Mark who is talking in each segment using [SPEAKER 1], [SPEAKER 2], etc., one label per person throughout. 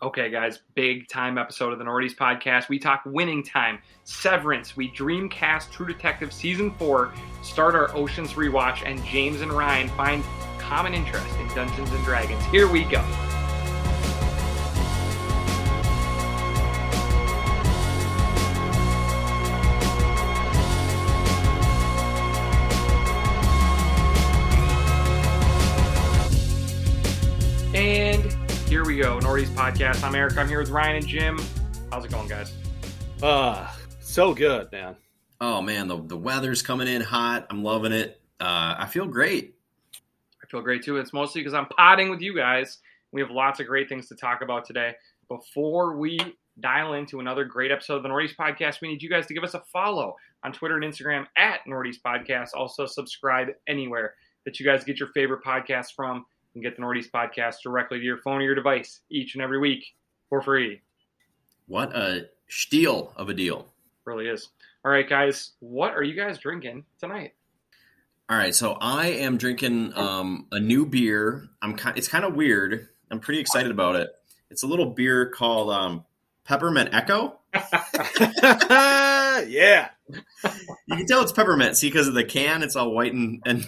[SPEAKER 1] Okay, guys, big time episode of the Nordies podcast. We talk winning time, severance, we dreamcast True Detective season four, start our Oceans rewatch, and James and Ryan find common interest in Dungeons and Dragons. Here we go. We podcast. I'm Eric. I'm here with Ryan and Jim. How's it going, guys?
[SPEAKER 2] Uh, so good, man.
[SPEAKER 3] Oh man, the the weather's coming in hot. I'm loving it. Uh, I feel great.
[SPEAKER 1] I feel great too. It's mostly because I'm potting with you guys. We have lots of great things to talk about today. Before we dial into another great episode of the Nordies podcast, we need you guys to give us a follow on Twitter and Instagram at Nordies Podcast. Also, subscribe anywhere that you guys get your favorite podcasts from and get the Nordies podcast directly to your phone or your device each and every week for free.
[SPEAKER 3] What a steal of a deal.
[SPEAKER 1] Really is. All right, guys, what are you guys drinking tonight?
[SPEAKER 3] All right, so I am drinking um, a new beer. I'm kind. It's kind of weird. I'm pretty excited about it. It's a little beer called um, Peppermint Echo.
[SPEAKER 2] yeah.
[SPEAKER 3] You can tell it's peppermint. See, because of the can, it's all white and, and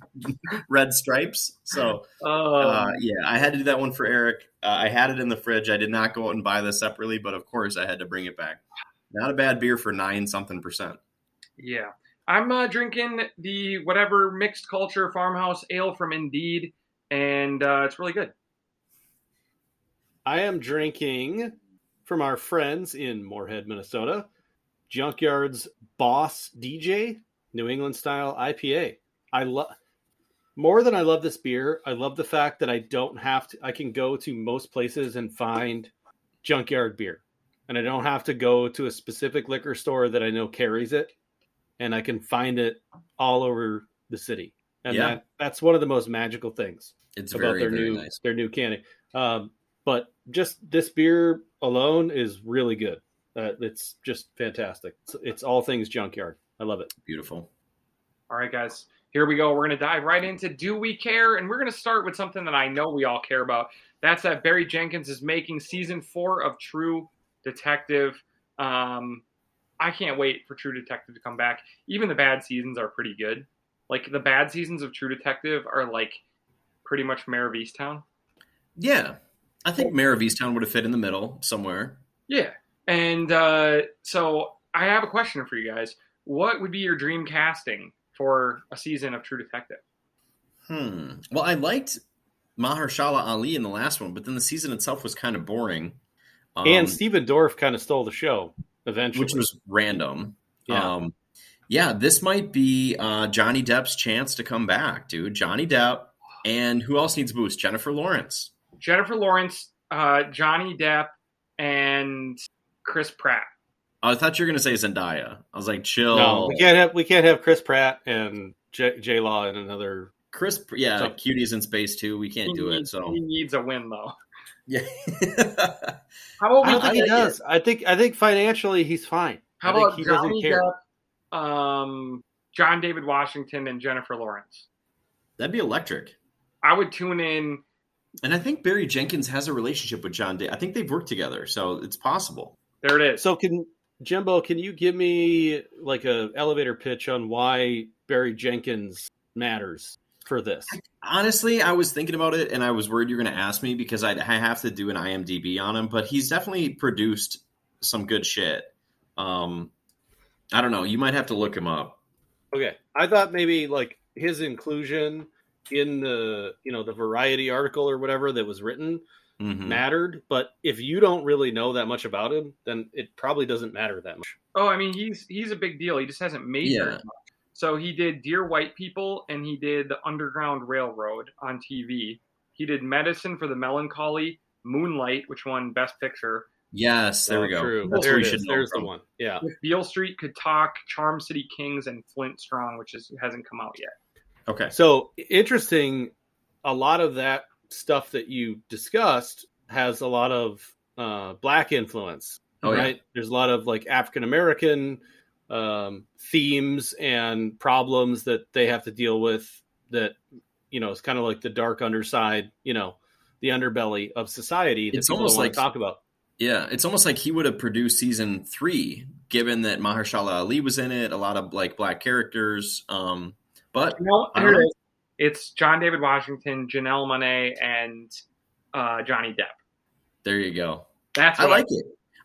[SPEAKER 3] red stripes. So, uh, yeah, I had to do that one for Eric. Uh, I had it in the fridge. I did not go out and buy this separately, but of course, I had to bring it back. Not a bad beer for nine something percent.
[SPEAKER 1] Yeah. I'm uh, drinking the whatever mixed culture farmhouse ale from Indeed, and uh, it's really good.
[SPEAKER 2] I am drinking from our friends in Moorhead, Minnesota, Junkyard's Boss DJ New England style IPA. I love more than I love this beer. I love the fact that I don't have to. I can go to most places and find Junkyard beer, and I don't have to go to a specific liquor store that I know carries it, and I can find it all over the city. And
[SPEAKER 3] Yeah.
[SPEAKER 2] that, that's one of the most magical things
[SPEAKER 3] It's
[SPEAKER 2] about
[SPEAKER 3] very
[SPEAKER 2] their
[SPEAKER 3] very
[SPEAKER 2] new
[SPEAKER 3] nice.
[SPEAKER 2] their new canning. Um, but just this beer alone is really good. Uh, it's just fantastic. It's, it's all things junkyard. I love it.
[SPEAKER 3] Beautiful.
[SPEAKER 1] All right, guys, here we go. We're going to dive right into Do We Care? And we're going to start with something that I know we all care about. That's that Barry Jenkins is making season four of True Detective. Um, I can't wait for True Detective to come back. Even the bad seasons are pretty good. Like the bad seasons of True Detective are like pretty much Mare of Easttown.
[SPEAKER 3] Yeah, I think Mare of Easttown would have fit in the middle somewhere.
[SPEAKER 1] Yeah. And uh, so I have a question for you guys. What would be your dream casting for a season of True Detective?
[SPEAKER 3] Hmm. Well, I liked Mahershala Ali in the last one, but then the season itself was kind of boring. Um,
[SPEAKER 2] and Stephen Dorff kind of stole the show eventually.
[SPEAKER 3] which was random.
[SPEAKER 2] Yeah.
[SPEAKER 3] Um, yeah, this might be uh, Johnny Depp's chance to come back, dude. Johnny Depp, and who else needs a boost? Jennifer Lawrence.
[SPEAKER 1] Jennifer Lawrence, uh, Johnny Depp, and Chris Pratt.
[SPEAKER 3] Oh, I thought you were gonna say Zendaya. I was like, chill.
[SPEAKER 2] no, we can't have we can't have Chris Pratt and J, J Law in another.
[SPEAKER 3] Chris, yeah,
[SPEAKER 2] So-
[SPEAKER 3] cuties in space too. We can't
[SPEAKER 1] He
[SPEAKER 3] do it. So
[SPEAKER 1] he needs a win though.
[SPEAKER 3] yeah.
[SPEAKER 1] How about
[SPEAKER 2] I don't think he
[SPEAKER 3] like
[SPEAKER 2] does. I think I think financially he's fine.
[SPEAKER 1] How
[SPEAKER 2] I think
[SPEAKER 1] about
[SPEAKER 2] he doesn't
[SPEAKER 1] Johnny
[SPEAKER 2] care.
[SPEAKER 1] Depp, um, John David Washington, and Jennifer Lawrence?
[SPEAKER 3] That'd be electric.
[SPEAKER 1] I would tune in.
[SPEAKER 3] And I think Barry Jenkins has a relationship with John Day. I think they've worked together, so it's possible.
[SPEAKER 1] There it is.
[SPEAKER 2] So can Jimbo? Can you give me like a elevator pitch on why Barry Jenkins matters for this?
[SPEAKER 3] Honestly, I was thinking about it, and I was worried you're going to ask me because I'd, I have to do an IMDb on him. But he's definitely produced some good shit. Um, I don't know. You might have to look him up.
[SPEAKER 2] Okay, I thought maybe like his inclusion in the you know the Variety article or whatever that was written
[SPEAKER 3] Mhm.
[SPEAKER 2] mattered. But if you don't really know that much about him, then it probably doesn't matter that much.
[SPEAKER 1] oh, I mean, he's he's a big deal. He just hasn't made
[SPEAKER 3] Yeah.
[SPEAKER 1] very much. So he did Dear White People, and he did the Underground Railroad on TV. He did Medicine for the Melancholy, Moonlight, which won Best Picture.
[SPEAKER 3] Yes, there we go.
[SPEAKER 2] True.
[SPEAKER 3] That's
[SPEAKER 2] there
[SPEAKER 3] where you should
[SPEAKER 2] is. There's
[SPEAKER 3] from.
[SPEAKER 2] the one. Yeah.
[SPEAKER 1] If Beale Street Could Talk, Charm City Kings, and Flint Strong, which is hasn't come out yet.
[SPEAKER 3] Okay.
[SPEAKER 2] So interesting. A lot of that stuff that you discussed has a lot of uh, black influence,
[SPEAKER 3] Oh, yeah.
[SPEAKER 2] right? There's a lot of like African American um, themes and problems that they have to deal with. That you know, it's kind of like the dark underside. You know, the underbelly of society that it's almost like talk about.
[SPEAKER 3] Yeah, it's almost like he would have produced season three, given that Mahershala Ali was in it, a lot of like black characters. Um, but
[SPEAKER 1] you know, here it is. It's John David Washington, Janelle Monáe, and uh, Johnny Depp.
[SPEAKER 3] There you go.
[SPEAKER 1] That's
[SPEAKER 3] I like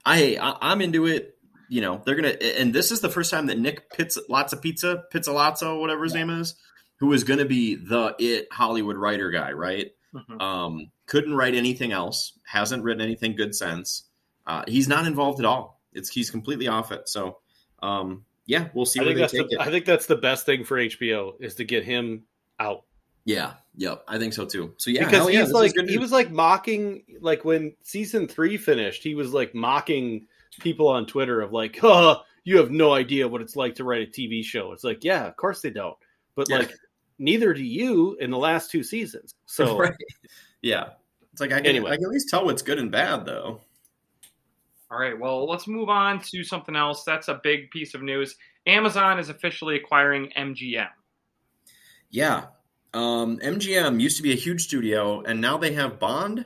[SPEAKER 3] I it. I, I I'm into it. You know, they're gonna, and this is the first time that Nick Pitts, lots of pizza, Pizzolatto, whatever his yeah. name is, who is going to be the it Hollywood writer guy, right? Mm-hmm. Um, couldn't write anything else. Hasn't written anything good since. Uh, he's not involved at all. It's he's completely off it. So, um, yeah, we'll see.
[SPEAKER 2] I think
[SPEAKER 3] that's
[SPEAKER 2] the,
[SPEAKER 3] it.
[SPEAKER 2] I think that's the best thing for HBO is to get him out.
[SPEAKER 3] Yeah, yep, I think so too. So yeah,
[SPEAKER 2] because
[SPEAKER 3] he's
[SPEAKER 2] yeah, like he was like mocking like when season three finished, he was like mocking people on Twitter of like, oh, you have no idea what it's like to write a TV show. It's like, yeah, of course they don't. But yeah. like neither do you in the last two seasons. So right.
[SPEAKER 3] yeah. It's like I can, anyway. I can at least tell what's good and bad though.
[SPEAKER 1] All right, well, let's move on to something else. That's a big piece of news. Amazon is officially acquiring MGM.
[SPEAKER 3] Yeah. Um, MGM used to be a huge studio, and now they have Bond,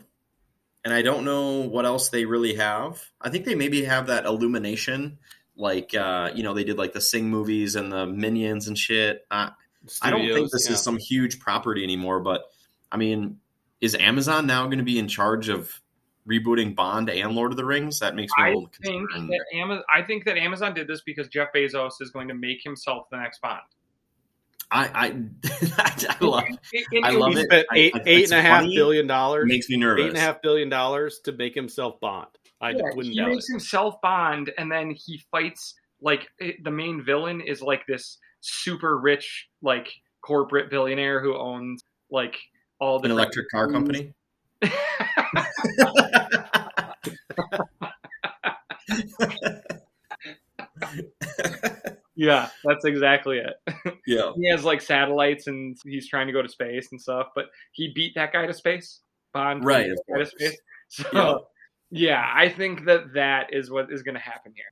[SPEAKER 3] and I don't know what else they really have. I think they maybe have that Illumination, like uh, you know they did like the Sing movies and the Minions and shit. Uh, Studios, I don't think this yeah. is some huge property anymore, but I mean, is Amazon now going to be in charge of rebooting Bond and Lord of the Rings? That makes me I
[SPEAKER 1] think that Amazon. I think that Amazon did this because Jeff Bezos is going to make himself the next Bond.
[SPEAKER 3] I I, I love,
[SPEAKER 2] I love it. Spent eight, I, eight and a half billion dollars.
[SPEAKER 3] Makes me nervous.
[SPEAKER 2] Eight and a half billion dollars to make himself Bond. I yeah, wouldn't
[SPEAKER 1] he makes it. himself Bond, and then he fights like eh, the main villain is like this super rich like corporate billionaire who owns like all
[SPEAKER 3] the an electric car company.
[SPEAKER 1] yeah, that's exactly it.
[SPEAKER 3] Yeah.
[SPEAKER 1] he has like satellites and he's trying to go to space and stuff, but he beat that guy to space. Bond
[SPEAKER 3] right,
[SPEAKER 1] to space. So yeah. yeah, I think that that is what is going to happen here.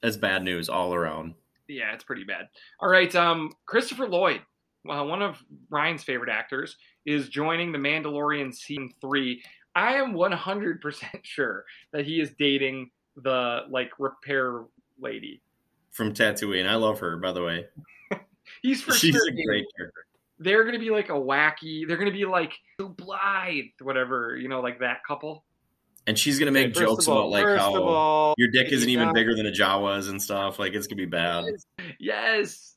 [SPEAKER 3] That's bad news all around.
[SPEAKER 1] Yeah, it's pretty bad. All right, um, Christopher Lloyd, uh, one of Ryan's favorite actors, is joining the Mandalorian season three. I am 100% sure that he is dating the like repair lady
[SPEAKER 3] from Tatooine. I love her, by the way.
[SPEAKER 1] He's for
[SPEAKER 3] She's
[SPEAKER 1] sure
[SPEAKER 3] a great character.
[SPEAKER 1] They're gonna be like a wacky. They're gonna be like Blythe, whatever you know, like that couple.
[SPEAKER 3] And she's gonna make okay, jokes all, about like how all, your dick isn't even bigger than a Jawa's and stuff. Like it's gonna be bad.
[SPEAKER 1] Yes.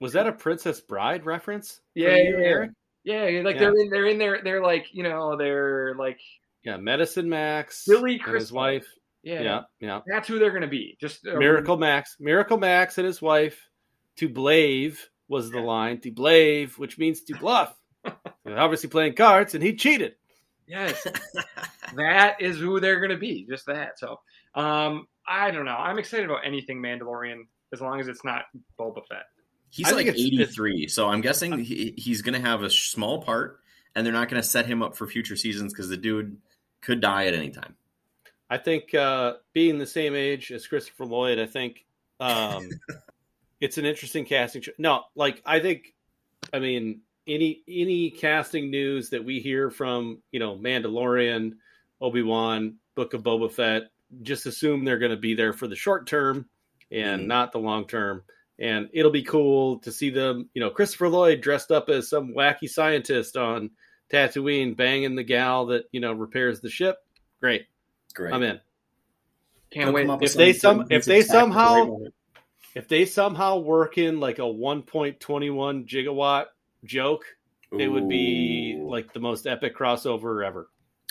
[SPEAKER 2] Was that a Princess Bride reference?
[SPEAKER 1] Yeah, you, yeah, Eric? yeah. Like yeah. they're in, they're in there. They're like you know they're like
[SPEAKER 2] yeah, Medicine Max,
[SPEAKER 1] Billy
[SPEAKER 2] and his wife.
[SPEAKER 1] Yeah,
[SPEAKER 2] yeah, yeah.
[SPEAKER 1] That's who they're going to be. Just
[SPEAKER 2] uh, Miracle Max, Miracle Max, and his wife. To blave was the line. To blave, which means to bluff. obviously playing cards, and he cheated.
[SPEAKER 1] Yes, that is who they're going to be. Just that. So, um, I don't know. I'm excited about anything Mandalorian as long as it's not Boba Fett.
[SPEAKER 3] He's I like 83, so I'm guessing he, he's going to have a small part, and they're not going to set him up for future seasons because the dude could die at any time.
[SPEAKER 2] I think uh, being the same age as Christopher Lloyd, I think um, it's an interesting casting. No, like I think, I mean, any any casting news that we hear from you know Mandalorian, Obi Wan, Book of Boba Fett, just assume they're going to be there for the short term and mm. not the long term. And it'll be cool to see them, you know, Christopher Lloyd dressed up as some wacky scientist on Tatooine, banging the gal that you know repairs the ship. Great.
[SPEAKER 3] Great.
[SPEAKER 2] I'm in. Can't wait. If they some if they somehow if they somehow work in like a 1.21 gigawatt joke, Ooh. it would be like the most epic crossover ever.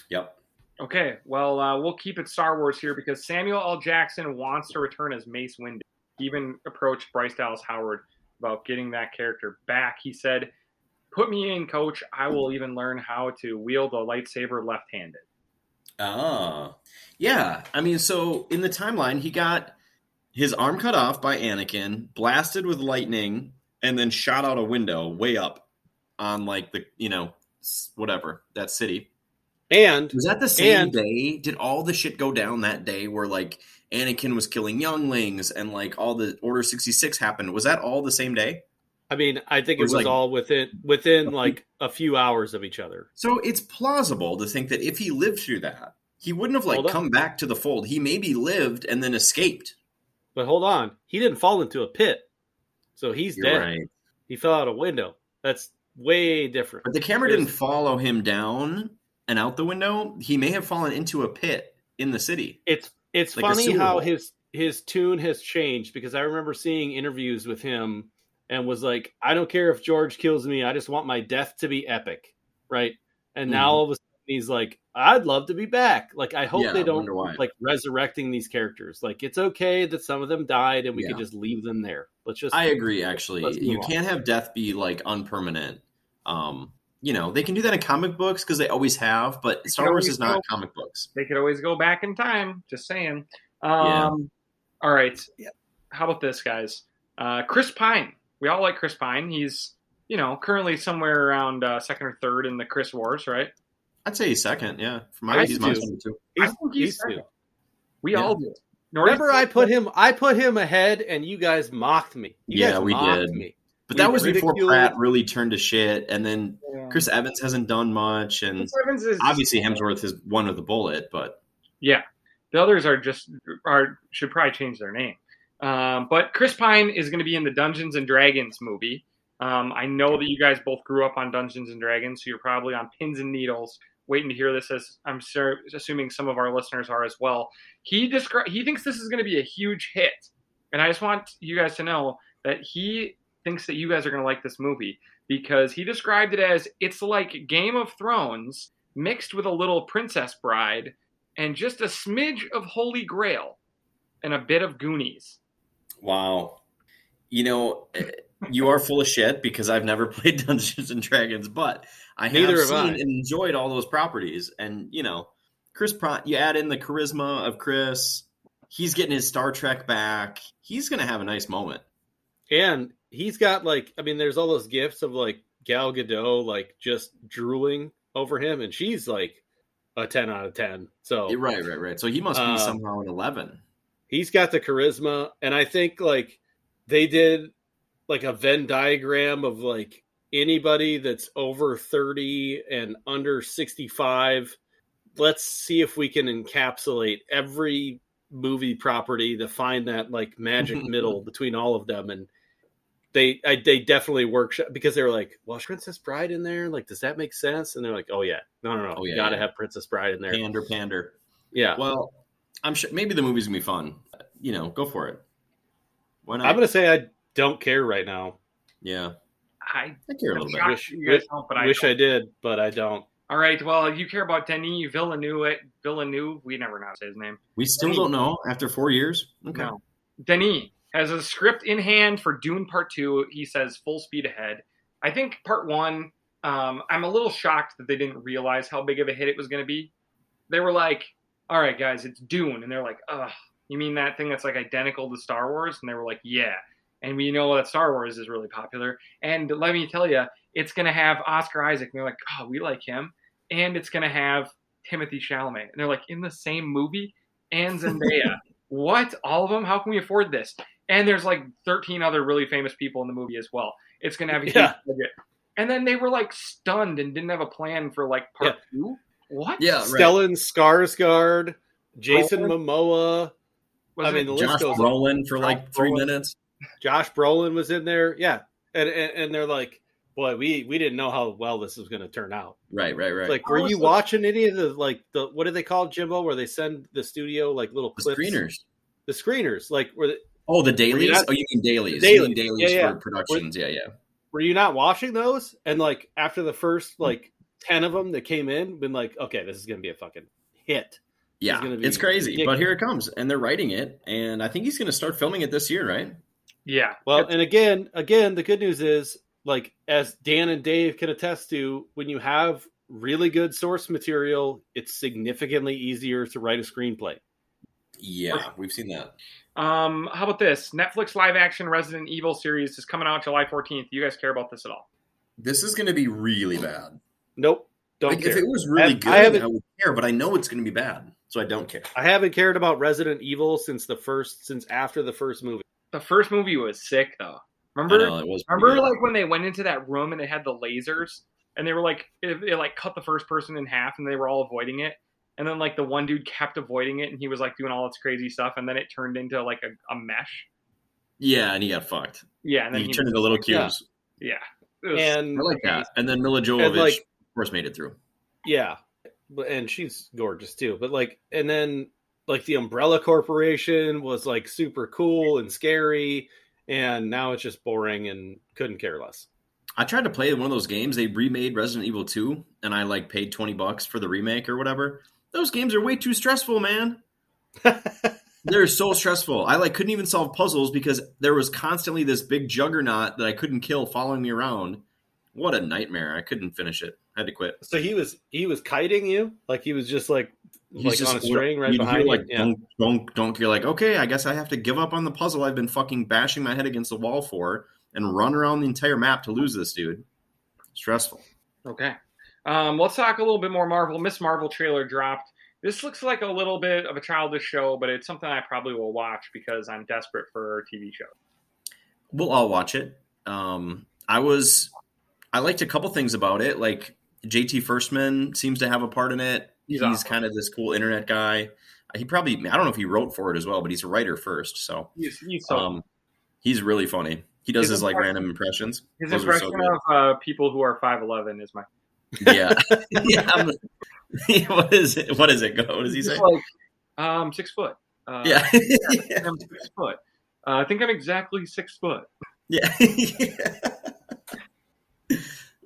[SPEAKER 3] Yep.
[SPEAKER 1] Okay, well, uh, we'll keep it Star Wars here because Samuel L. Jackson wants to return as Mace Windu. He even approached Bryce Dallas Howard about getting that character back. He said, "Put me in, Coach. I will even learn how to wield a lightsaber left-handed."
[SPEAKER 3] Ah, yeah. I mean, so in the timeline, he got his arm cut off by Anakin, blasted with lightning, and then shot out a window way up on like the you know whatever that city.
[SPEAKER 2] And
[SPEAKER 3] was that the same and, day? Did all the shit go down that day where like Anakin was killing younglings and like all the Order sixty six happened? Was that all the same day?
[SPEAKER 2] I mean, I think it
[SPEAKER 3] it's
[SPEAKER 2] was
[SPEAKER 3] like-
[SPEAKER 2] all within within like a few hours of each other.
[SPEAKER 3] So it's plausible to think that if he lived through that, he wouldn't have like come back to the fold. He maybe lived and then escaped.
[SPEAKER 2] But hold on, he didn't fall into a pit, so he's
[SPEAKER 3] You're
[SPEAKER 2] dead.
[SPEAKER 3] right.
[SPEAKER 2] He fell out a window. That's way different.
[SPEAKER 3] But the camera didn't follow him down and out the window. He may have fallen into a pit in the city.
[SPEAKER 2] It's it's
[SPEAKER 3] Like
[SPEAKER 2] funny how his his tune has changed because I remember seeing interviews with him and was like, I don't care if George kills me, I just want my death to be epic, right? And now
[SPEAKER 3] Mhm.
[SPEAKER 2] all of a sudden he's like, I'd love to be back. Like I hope
[SPEAKER 3] Yeah,
[SPEAKER 2] they don't like resurrecting these characters. Like it's okay that some of them died and we
[SPEAKER 3] Yeah.
[SPEAKER 2] could just leave them there. Let's just
[SPEAKER 3] I agree. Actually, you
[SPEAKER 2] on.
[SPEAKER 3] can't have death be like unpermanent. Um, you know, they can do that in comic books because they always have, but
[SPEAKER 1] They
[SPEAKER 3] Star Wars
[SPEAKER 1] always
[SPEAKER 3] is not
[SPEAKER 1] go-
[SPEAKER 3] comic books.
[SPEAKER 1] They could always go back in time. Just saying. Um,
[SPEAKER 3] Yeah.
[SPEAKER 1] All right. How about this, guys? Uh, Chris Pine. We all like Chris Pine. He's, you know, currently somewhere around uh, second or third in the Chris Wars, right?
[SPEAKER 3] I'd say he's second. Yeah, for
[SPEAKER 2] I
[SPEAKER 3] my he's my
[SPEAKER 2] do.
[SPEAKER 3] number two.
[SPEAKER 1] I think he's
[SPEAKER 2] he's
[SPEAKER 1] second.
[SPEAKER 2] two.
[SPEAKER 1] We
[SPEAKER 3] Yeah.
[SPEAKER 1] all do.
[SPEAKER 2] Remember I put him I put him ahead and you guys mocked me. You
[SPEAKER 3] Yeah,
[SPEAKER 2] guys
[SPEAKER 3] we
[SPEAKER 2] mocked
[SPEAKER 3] did.
[SPEAKER 2] me.
[SPEAKER 3] But
[SPEAKER 2] We
[SPEAKER 3] that was before Pratt really turned to shit, and then
[SPEAKER 1] Yeah.
[SPEAKER 3] Chris Evans hasn't done much, and
[SPEAKER 1] Chris Evans is
[SPEAKER 3] obviously Hemsworth is one of the bullet, but
[SPEAKER 1] Yeah, the others are just are should probably change their name. Um, but Chris Pine is going to be in the Dungeons and Dragons movie. Um, I know that you guys both grew up on Dungeons and Dragons, so you're probably on pins and needles waiting to hear this. As I'm sure, assuming some of our listeners are as well. He descri- he thinks this is going to be a huge hit, and I just want you guys to know that he thinks that you guys are going to like this movie because he described it as it's like Game of Thrones mixed with a little Princess Bride and just a smidge of Holy Grail and a bit of Goonies.
[SPEAKER 3] Wow, you know, eh, you are full of shit because I've never played Dungeons and Dragons, but I have
[SPEAKER 2] Neither have
[SPEAKER 3] seen
[SPEAKER 2] I.
[SPEAKER 3] and enjoyed all those properties, and you know, Chris Pratt. You add in the charisma of Chris. He's getting his Star Trek back. He's gonna have a nice moment.
[SPEAKER 2] And he's got like, I mean, there's all those gifts of like Gal Gadot, like just drooling over him, and she's like a 10 out of 10. So
[SPEAKER 3] Right, right, right. So he must be
[SPEAKER 2] Um,
[SPEAKER 3] somehow an eleven.
[SPEAKER 2] He's got the charisma. And I think like they did like a Venn diagram of like anybody that's over 30 and under 65. Let's see if we can encapsulate every movie property to find that like magic middle between all of them and they I, they definitely workshop because they were like well is princess bride in there like does that make sense and they're like oh yeah no no no
[SPEAKER 3] Oh,
[SPEAKER 2] you gotta
[SPEAKER 3] yeah.
[SPEAKER 2] have princess bride in there
[SPEAKER 3] Pander, pander.
[SPEAKER 2] yeah
[SPEAKER 3] Well, I'm sure maybe the movie's gonna be fun. You know, go for it. Why not?
[SPEAKER 2] i'm gonna say i don't care right now
[SPEAKER 3] yeah,
[SPEAKER 1] I
[SPEAKER 3] I care a little bit.
[SPEAKER 2] Wish- wish-
[SPEAKER 1] don't, but I
[SPEAKER 2] wish
[SPEAKER 1] don't.
[SPEAKER 2] i did but i don't
[SPEAKER 1] All right, well, you care about Denis Villeneuve. Villeneuve, we never know how to say his name.
[SPEAKER 3] We still don't know after four years. Okay.
[SPEAKER 1] No. Denis has a script in hand for Dune Part Two. He says full speed ahead. I think Part One. Um, I'm a little shocked that they didn't realize how big of a hit it was going to be. They were like, "All right, guys, it's Dune," and they're like, "Ugh, you mean that thing that's like identical to Star Wars?" And they were like, "Yeah." And we know that Star Wars is really popular. And let me tell you, it's going to have Oscar Isaac. And they're like, "Oh, we like him," and it's going to have Timothée Chalamet. And they're like, in the same movie, and Zendaya. what? All of them? How can we afford this? And there's like 13 other really famous people in the movie as well. It's going to have a huge
[SPEAKER 2] Yeah.
[SPEAKER 1] budget. And then they were like stunned and didn't have a plan for like part two. What?
[SPEAKER 3] Yeah, right.
[SPEAKER 2] stellan skarsgård jason
[SPEAKER 1] Brolin?
[SPEAKER 2] momoa
[SPEAKER 1] Was
[SPEAKER 2] I mean, the list
[SPEAKER 3] Josh
[SPEAKER 2] goes-
[SPEAKER 3] Brolin for like three
[SPEAKER 2] Brolin.
[SPEAKER 3] minutes.
[SPEAKER 2] josh brolin was in there yeah and and, and they're like boy we we didn't know how well this was going to turn out
[SPEAKER 3] Right, right, right.
[SPEAKER 2] It's like were you
[SPEAKER 1] so-
[SPEAKER 2] watching any of the like the what do they call it, jimbo where they send the studio like little
[SPEAKER 3] the
[SPEAKER 2] clips
[SPEAKER 3] screeners.
[SPEAKER 2] the screeners like were they,
[SPEAKER 3] Oh, the
[SPEAKER 2] Were you
[SPEAKER 3] dailies.
[SPEAKER 2] not-
[SPEAKER 3] oh, you mean dailies?
[SPEAKER 2] Dailies.
[SPEAKER 3] You mean dailies
[SPEAKER 2] Yeah, yeah.
[SPEAKER 3] for productions? Yeah, yeah.
[SPEAKER 2] were you not watching those and like after the first like 10 of them that came in been like okay this is going to be a fucking hit
[SPEAKER 3] Yeah,
[SPEAKER 2] gonna be
[SPEAKER 3] it's crazy,
[SPEAKER 2] ridiculous.
[SPEAKER 3] but here it comes, and they're writing it, and I think he's going to start filming it this year, right?
[SPEAKER 1] yeah.
[SPEAKER 2] Well, and again, again, the good news is, like as Dan and Dave can attest to, when you have really good source material, it's significantly easier to write a screenplay.
[SPEAKER 3] Yeah, we've seen that.
[SPEAKER 1] Um, how about this? Netflix live action Resident Evil series is coming out July 14th. You guys care about this at all?
[SPEAKER 3] This is going to be really bad.
[SPEAKER 2] Nope, don't
[SPEAKER 3] Like,
[SPEAKER 2] care.
[SPEAKER 3] if it was really
[SPEAKER 2] I-
[SPEAKER 3] good,
[SPEAKER 2] I
[SPEAKER 3] I,
[SPEAKER 2] haven't-
[SPEAKER 3] would care, but I know it's going to be bad, so I don't care.
[SPEAKER 2] I haven't cared about Resident Evil since the first, since after the first movie.
[SPEAKER 1] The first movie was sick though. Remember?
[SPEAKER 3] know, it was
[SPEAKER 1] remember
[SPEAKER 3] good.
[SPEAKER 1] like when they went into that room and they had the lasers and they were like it, it like cut the first person in half and they were all avoiding it. And then like the one dude kept avoiding it and he was like doing all its crazy stuff and then it turned into like a, a mesh.
[SPEAKER 3] yeah, and he got fucked.
[SPEAKER 1] Yeah, and then
[SPEAKER 3] he,
[SPEAKER 1] he,
[SPEAKER 3] turned into little cubes.
[SPEAKER 1] yeah. It was-
[SPEAKER 2] And
[SPEAKER 3] I like that. And then Milla Jovovich,
[SPEAKER 2] And, like-
[SPEAKER 3] of course, made it through.
[SPEAKER 2] yeah, but and she's gorgeous too. But like, and then like the Umbrella Corporation was like super cool and scary, and now it's just boring and couldn't care less.
[SPEAKER 3] I tried to play one of those games. They remade Resident Evil 2, and I like paid 20 bucks for the remake or whatever. Those games are way too stressful, man. They're so stressful. I like couldn't even solve puzzles because there was constantly this big juggernaut that I couldn't kill following me around. What a nightmare. I couldn't finish it. I had to quit.
[SPEAKER 2] so he was he was kiting you, like he was just like
[SPEAKER 3] He's
[SPEAKER 2] like
[SPEAKER 3] just
[SPEAKER 2] on a string right
[SPEAKER 3] you'd
[SPEAKER 2] behind
[SPEAKER 3] hear,
[SPEAKER 2] you.
[SPEAKER 3] like
[SPEAKER 2] yeah.
[SPEAKER 3] donk, donk, donk. You're like, okay, I guess I have to give up on the puzzle I've been fucking bashing my head against the wall for and run around the entire map to lose this dude. Stressful.
[SPEAKER 1] Okay. Um, let's talk a little bit more Marvel. Miss Marvel trailer dropped. This looks like a little bit of a childish show, but it's something I probably will watch because I'm desperate for a TV show.
[SPEAKER 3] We'll all watch it. Um, I was, I liked a couple things about it. Like JT Firstman seems to have a part in it.
[SPEAKER 1] He's
[SPEAKER 3] He's,
[SPEAKER 1] awesome.
[SPEAKER 3] kind of this cool internet guy. He probably, I don't know if he wrote for it as well, but he's a writer first. So,
[SPEAKER 1] He's, he's
[SPEAKER 3] um, he's really funny. He does
[SPEAKER 1] His
[SPEAKER 3] his like random impressions.
[SPEAKER 1] his
[SPEAKER 3] Those are so
[SPEAKER 1] impression of uh, people who are five eleven is my.
[SPEAKER 3] yeah, yeah. I'm- what is it? What is it? Go. What does he say?
[SPEAKER 1] like, um, six foot. Uh,
[SPEAKER 3] Yeah,
[SPEAKER 1] think I'm six foot. Uh, I think I'm exactly six foot.
[SPEAKER 3] yeah.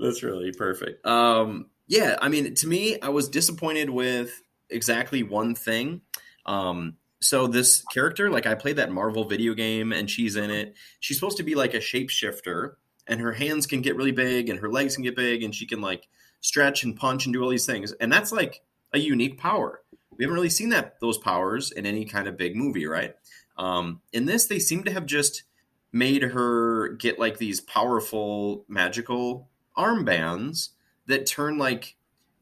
[SPEAKER 3] That's really perfect. Um, yeah, I mean, to me, I was disappointed with exactly one thing. Um, so this character, like, I played that Marvel video game, and she's in it. She's supposed to be like a shapeshifter, and her hands can get really big, and her legs can get big, and she can like stretch and punch and do all these things, and that's like a unique power. We haven't really seen that those powers in any kind of big movie, right? Um, in this, they seem to have just made her get like these powerful magical armbands that turn like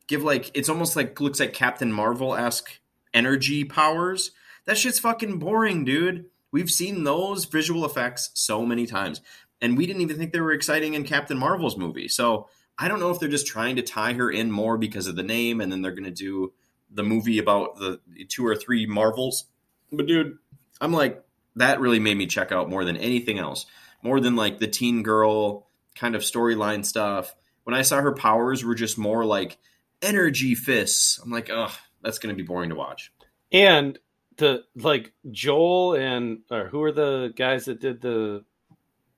[SPEAKER 3] give like it's almost like looks like Captain Marvel esque energy powers. That shit's fucking boring, dude. We've seen those visual effects so many times, and we didn't even think they were exciting in Captain Marvel's movie. So I don't know if they're just trying to tie her in more because of the name, and then they're to do the movie about the two or three Marvels. But dude, I'm like that really made me check out more than anything else, more than like the teen girl kind of storyline stuff. When I saw her powers were just more like energy fists, I'm like, oh, that's going to be boring to watch.
[SPEAKER 2] And the like Joel and or who are the guys that did the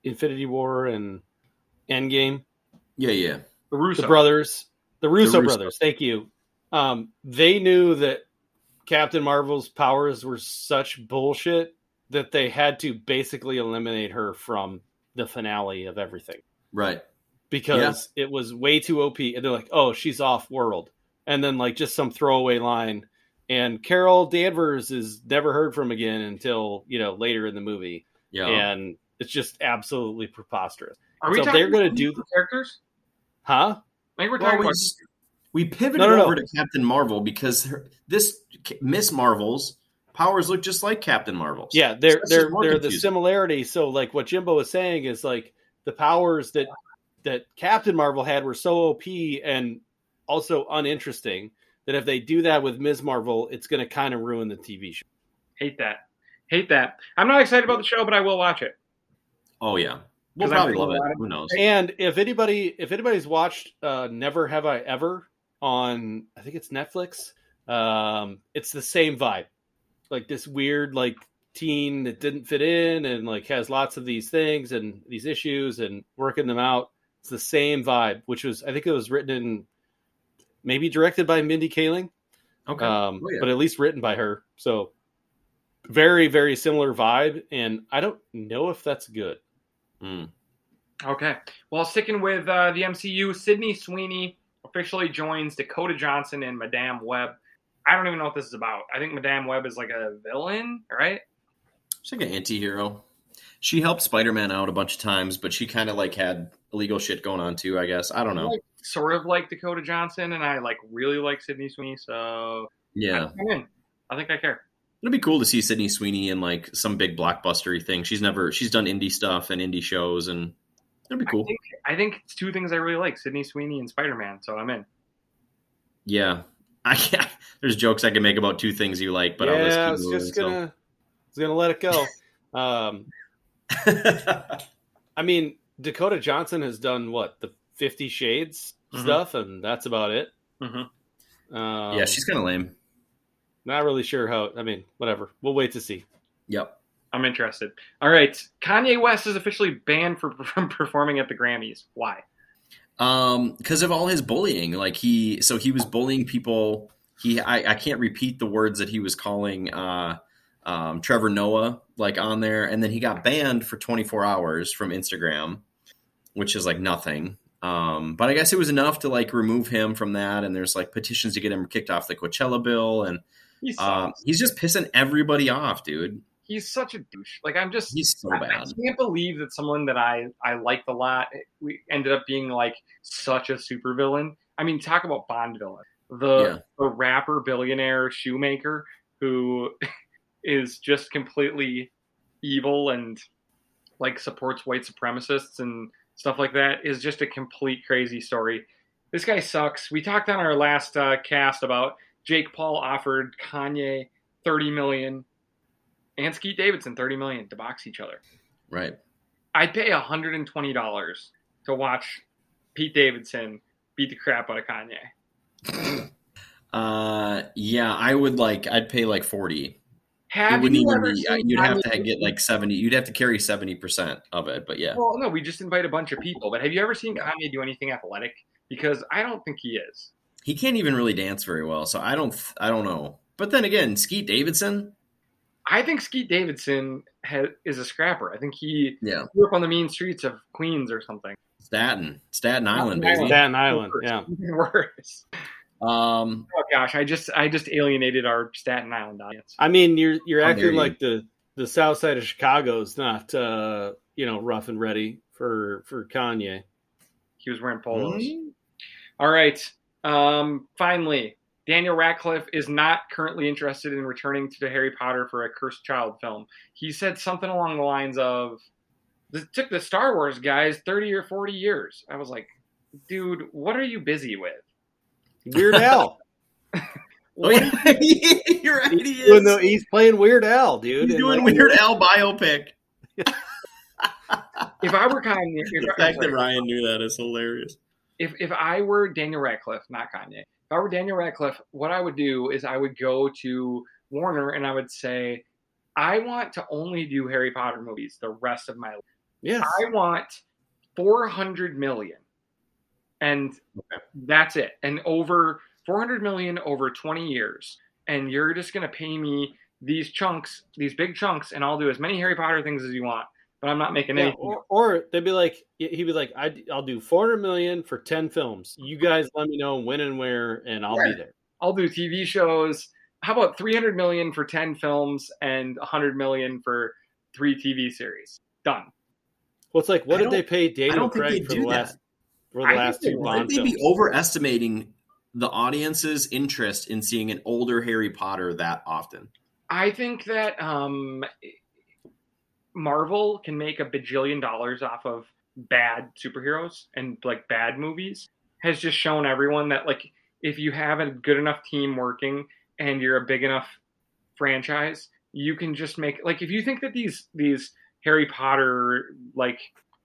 [SPEAKER 2] Infinity War and Endgame?
[SPEAKER 3] Yeah, yeah,
[SPEAKER 1] The Russo.
[SPEAKER 2] The brothers, the Russo,
[SPEAKER 3] Russo.
[SPEAKER 2] brothers. Thank you. Um, they knew that Captain Marvel's powers were such bullshit that they had to basically eliminate her from the finale of everything
[SPEAKER 3] right.
[SPEAKER 2] because it was way too OP. And they're like, "Oh, she's off world," and then like just some throwaway line. And Carol Danvers is never heard from again until you know later in the movie,
[SPEAKER 3] Yeah,
[SPEAKER 2] and it's just absolutely preposterous,
[SPEAKER 1] Are we
[SPEAKER 2] So
[SPEAKER 1] talking
[SPEAKER 2] they're gonna do-
[SPEAKER 1] the characters?
[SPEAKER 2] huh?
[SPEAKER 1] I think we're
[SPEAKER 3] Well,
[SPEAKER 1] talking
[SPEAKER 3] we,
[SPEAKER 1] about.
[SPEAKER 3] we pivoted
[SPEAKER 2] No, no, no.
[SPEAKER 3] over to Captain Marvel because her, this Miss Marvel's powers look just like Captain Marvel's.
[SPEAKER 2] Yeah, they're
[SPEAKER 3] that's
[SPEAKER 2] they're they're the similarity. So like what Jimbo is saying is like the powers that that Captain Marvel had were so OP and also uninteresting that if they do that with Ms. Marvel, it's going to kind of ruin the TV show.
[SPEAKER 1] Hate that. Hate that. I'm not excited about the show, but I will watch it.
[SPEAKER 3] Oh yeah, we'll
[SPEAKER 1] 'Cause I'm
[SPEAKER 3] probably love it.
[SPEAKER 1] it.
[SPEAKER 3] Who knows?
[SPEAKER 2] And if anybody if anybody's watched uh, Never Have I Ever on I think it's Netflix, um, it's the same vibe. Like this weird like teen that didn't fit in and like has lots of these things and these issues and working them out. It's the same vibe, which was I think it was written in maybe directed by Mindy Kaling,
[SPEAKER 3] Okay.
[SPEAKER 2] um,
[SPEAKER 3] Oh, yeah.
[SPEAKER 2] but at least written by her. So very very similar vibe, and I don't know if that's good.
[SPEAKER 3] Mm.
[SPEAKER 1] Okay. Well, sticking with uh, the MCU, Sydney Sweeney officially joins Dakota Johnson and Madame Web. I don't even know what this is about. I think Madame Web is like a villain, right?
[SPEAKER 3] She's like an anti-hero. She helped Spider-Man out a bunch of times, but she kind of like had illegal shit going on too. I guess I don't know.
[SPEAKER 1] Like, sort of like Dakota Johnson, and I like really like Sydney Sweeney, so
[SPEAKER 3] Yeah,
[SPEAKER 1] I'm in. I think I care.
[SPEAKER 3] It'd be cool to see Sydney Sweeney in like some big blockbustery thing. She's never she's done indie stuff and indie shows, and it'd be cool.
[SPEAKER 1] I think, I think it's two things I really like: Sydney Sweeney and Spider Man. So I'm in.
[SPEAKER 3] Yeah, I can't, there's jokes I can make about two things you like, but
[SPEAKER 2] yeah,
[SPEAKER 3] I'll just
[SPEAKER 2] I
[SPEAKER 3] keep
[SPEAKER 2] was
[SPEAKER 3] moving,
[SPEAKER 2] just gonna, I was gonna let it go. um, I mean, Dakota Johnson has done what the Fifty Shades
[SPEAKER 1] Mhm.
[SPEAKER 2] stuff, and that's about it.
[SPEAKER 1] Mhm.
[SPEAKER 2] Um,
[SPEAKER 3] yeah, she's kind of lame.
[SPEAKER 2] not really sure how. I mean, whatever. We'll wait to see.
[SPEAKER 3] Yep.
[SPEAKER 1] I'm interested. All right, Kanye West is officially banned for, from performing at the Grammys. Why?
[SPEAKER 3] Um, because of all his bullying, like he, so he was bullying people. He, I, I can't repeat the words that he was calling uh, um, Trevor Noah like on there, and then he got banned for 24 hours from Instagram, which is like nothing. Um, but I guess it was enough to like remove him from that, and there's like petitions to get him kicked off the Coachella bill, and
[SPEAKER 1] He
[SPEAKER 3] um, he's just pissing everybody off, dude.
[SPEAKER 1] He's such a douche. Like I'm just.
[SPEAKER 3] He's so
[SPEAKER 1] I- I can't believe that someone that I I liked a lot we ended up being like such a supervillain. I mean, talk about Bond villain. The
[SPEAKER 3] Yeah.
[SPEAKER 1] the rapper billionaire shoemaker who is just completely evil and like supports white supremacists and stuff like that is just a complete crazy story. This guy sucks. We talked on our last uh, cast about Jake Paul offered Kanye 30 million and Skete Davidson 30 million to box each other.
[SPEAKER 3] Right.
[SPEAKER 1] I'd pay $120 to watch Pete Davidson beat the crap out of Kanye.
[SPEAKER 3] Uh, yeah, I would like. I'd pay like 40 it
[SPEAKER 1] Have
[SPEAKER 3] wouldn't
[SPEAKER 1] you
[SPEAKER 3] even
[SPEAKER 1] ever
[SPEAKER 3] be. uh,
[SPEAKER 1] seen
[SPEAKER 3] You'd have
[SPEAKER 1] Kanye
[SPEAKER 3] to get like seventy. You'd have to carry seventy percent of it. But yeah,
[SPEAKER 1] Well, no, we just invite a bunch of people. But have you ever seen Kanye do anything athletic? Because I don't think he is.
[SPEAKER 3] he can't even really dance very well. So I don't. I don't know. But then again, Skete Davidson.
[SPEAKER 1] I think Skete Davidson ha is a scrapper. I think he
[SPEAKER 3] Yeah,
[SPEAKER 1] grew up on the mean streets of Queens or something.
[SPEAKER 3] Staten, Staten Island,
[SPEAKER 1] Staten
[SPEAKER 3] baby.
[SPEAKER 2] Staten Island. Yeah.
[SPEAKER 1] Worse.
[SPEAKER 3] Um,
[SPEAKER 1] Oh gosh, I just I just alienated our Staten Island audience.
[SPEAKER 2] I mean, you're you're
[SPEAKER 3] How dare
[SPEAKER 2] acting
[SPEAKER 3] you.
[SPEAKER 2] like the the South Side of Chicago is not uh, you know rough and ready for for Kanye.
[SPEAKER 1] He was wearing polos.
[SPEAKER 3] hmm?
[SPEAKER 1] All right. Um, finally, Daniel Radcliffe is not currently interested in returning to the Harry Potter for a Cursed Child film. He said something along the lines of, "This took the Star Wars guys thirty or forty years." I was like, "Dude, what are you busy with?"
[SPEAKER 2] Weird Al.
[SPEAKER 3] Oh yeah, you're right. He is.
[SPEAKER 2] Even though he's playing Weird Al, dude.
[SPEAKER 3] He's doing
[SPEAKER 2] like,
[SPEAKER 3] Weird Al biopic.
[SPEAKER 1] If I were Kanye, if,
[SPEAKER 3] The
[SPEAKER 1] I'm
[SPEAKER 3] fact that Ryan knew that is hilarious.
[SPEAKER 1] if if I were Daniel Radcliffe, not Kanye, if I were Daniel Radcliffe, what I would do is I would go to Warner and I would say, I want to only do Harry Potter movies the rest of my life.
[SPEAKER 2] Yes.
[SPEAKER 1] I want 400 million. And
[SPEAKER 3] Okay.
[SPEAKER 1] that's it. And over 400 million over 20 years. And you're just going to pay me these chunks, these big chunks, and I'll do as many Harry Potter things as you want. But I'm not making
[SPEAKER 2] Yeah,
[SPEAKER 1] anything.
[SPEAKER 2] or, or they'd be like, he'd be like, I, I'll do 400 million for 10 films. You guys let me know when and where, and I'll
[SPEAKER 1] Yeah.
[SPEAKER 2] be there.
[SPEAKER 1] I'll do TV shows. How about 300 million for 10 films and 100 million for three TV series? Done.
[SPEAKER 2] Well, it's like, what
[SPEAKER 3] I
[SPEAKER 2] did they pay Daniel
[SPEAKER 3] don't
[SPEAKER 2] Craig for the
[SPEAKER 3] that.
[SPEAKER 2] last for the
[SPEAKER 1] I think
[SPEAKER 2] last
[SPEAKER 1] they
[SPEAKER 2] two
[SPEAKER 1] would.
[SPEAKER 3] Why
[SPEAKER 2] Bond
[SPEAKER 3] would be overestimating the audience's interest in seeing an older Harry Potter that often?
[SPEAKER 1] I think that um, Marvel can make a bajillion dollars off of bad superheroes and like bad movies. Has just shown everyone that like if you have a good enough team working and you're a big enough franchise, you can just make like if you think that these these Harry Potter like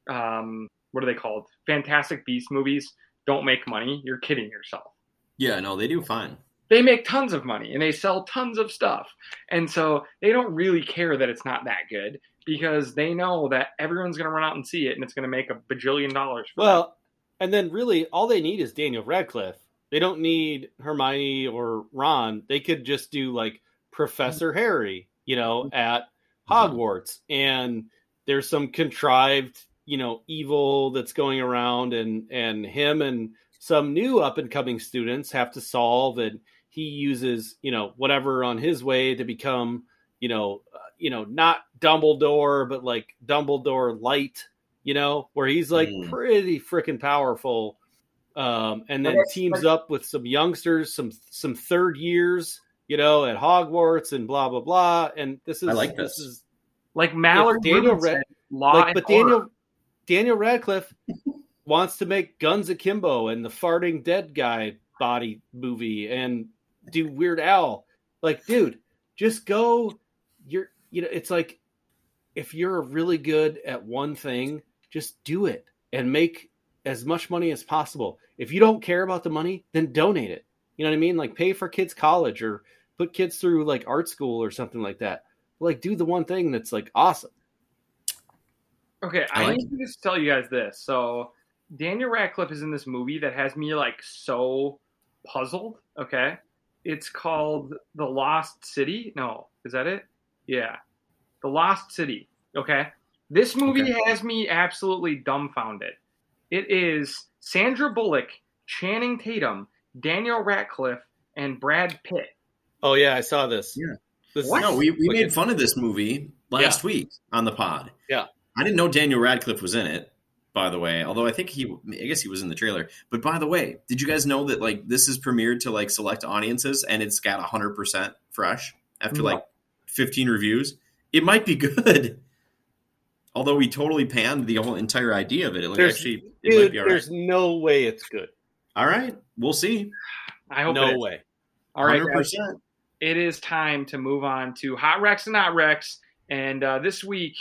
[SPEAKER 1] um, what are they called? Fantastic Beast movies don't make money. You're kidding yourself
[SPEAKER 3] Yeah, no, they do fine.
[SPEAKER 1] they make tons of money and they sell tons of stuff. And so they don't really care that it's not that good because they know that everyone's going to run out and see it and it's going to make a bajillion dollars. For them.
[SPEAKER 2] Well, and then really all they need is Daniel Radcliffe. They don't need Hermione or Ron. They could just do like Professor Harry, you know, at mm-hmm. Hogwarts. And there's some contrived, you know, evil that's going around and and him and some new up and coming students have to solve and he uses, you know, whatever on his way to become, you know, uh, you know, not Dumbledore but like Dumbledore light you know, where he's like
[SPEAKER 3] Mm.
[SPEAKER 2] pretty freaking powerful. Um, and then
[SPEAKER 1] Well,
[SPEAKER 2] teams up with some youngsters, some some third years you know, at Hogwarts and blah blah blah. And this is
[SPEAKER 3] I like this.
[SPEAKER 2] this is
[SPEAKER 1] like Mallard
[SPEAKER 2] Daniel
[SPEAKER 1] Rubin said,
[SPEAKER 2] Rad-
[SPEAKER 1] law
[SPEAKER 2] like,
[SPEAKER 1] and
[SPEAKER 2] but
[SPEAKER 1] order.
[SPEAKER 2] Daniel Daniel Radcliffe wants to make Guns Akimbo and the farting dead guy body movie and do Weird Al. Like, dude, just go. You're, you know, it's like if you're really good at one thing, just do it and make as much money as possible. If you don't care about the money, then donate it. You know what I mean? Like pay for kids' college or put kids through like art school or something like that. Like do the one thing that's like awesome.
[SPEAKER 1] Okay,
[SPEAKER 3] I
[SPEAKER 1] I, need to just tell you guys this. So Daniel Radcliffe is in this movie that has me like so puzzled. Okay, it's called The Lost City. No, is that it? Yeah, The Lost City. Okay, this movie
[SPEAKER 3] Okay.
[SPEAKER 1] has me absolutely dumbfounded. It is Sandra Bullock, Channing Tatum, Daniel Radcliffe, and Brad Pitt.
[SPEAKER 2] Oh yeah, I saw this.
[SPEAKER 3] Yeah.
[SPEAKER 2] This
[SPEAKER 1] What?
[SPEAKER 3] No, we, we
[SPEAKER 2] Look
[SPEAKER 3] made fun of this movie last week on the pod.
[SPEAKER 2] Yeah.
[SPEAKER 3] I didn't know Daniel Radcliffe was in it, by the way. Although I think he, I guess he was in the trailer. But by the way, did you guys know that like this is premiered to like select audiences and it's got hundred percent fresh after
[SPEAKER 1] No.
[SPEAKER 3] like fifteen reviews? It might be good. Although we totally panned the whole entire idea of it, it like,
[SPEAKER 2] There's-
[SPEAKER 3] actually it might
[SPEAKER 2] Dude,
[SPEAKER 3] be all right.
[SPEAKER 2] there's no way it's good.
[SPEAKER 3] All right, we'll see.
[SPEAKER 1] I hope
[SPEAKER 2] No
[SPEAKER 1] is.
[SPEAKER 2] way.
[SPEAKER 1] All right,
[SPEAKER 3] Hundred
[SPEAKER 1] guys.
[SPEAKER 3] percent.
[SPEAKER 1] it is time to move on to hot Rex and not Rex. And uh, this week,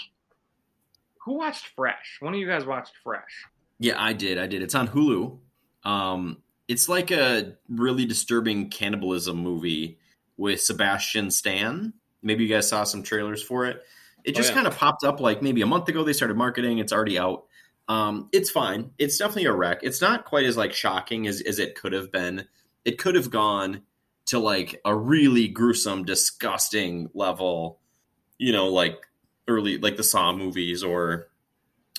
[SPEAKER 1] who watched Fresh? One of you guys watched Fresh.
[SPEAKER 3] Yeah, I did. I did. It's on Hulu. Um, it's like a really disturbing cannibalism movie with Sebastian Stan. Maybe you guys saw some trailers for it. It
[SPEAKER 2] Oh,
[SPEAKER 3] just
[SPEAKER 2] yeah.
[SPEAKER 3] kind of popped up like maybe a month ago. They started marketing. It's already out. Um, it's fine. It's definitely a wreck. It's not quite as like shocking as, as it could have been. It could have gone to like a really gruesome, disgusting level. You know, like early like the Saw movies or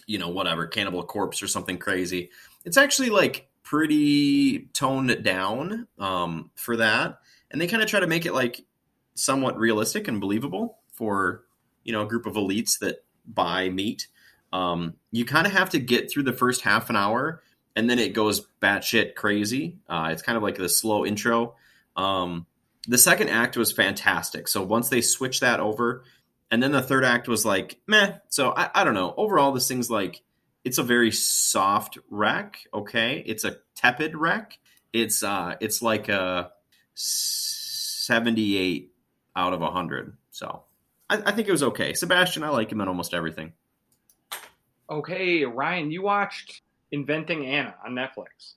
[SPEAKER 3] you know whatever Cannibal Corpse or something crazy. It's actually like pretty toned down um, for that, and they kind of try to make it like somewhat realistic and believable for you know a group of elites that buy meat. Um, you kind of have to get through the first half an hour, and then it goes batshit crazy. Uh, it's kind of like the slow intro. Um, the second act was fantastic. So once they switch that over, and then the third act was like meh. So I, I don't know. Overall, this thing's like it's a very soft wreck. Okay, it's a tepid wreck. It's uh, it's like a seventy-eight out of hundred. So I, I think it was okay. Sebastian, I like him in almost everything.
[SPEAKER 1] Okay, Ryan, you watched Inventing Anna on Netflix.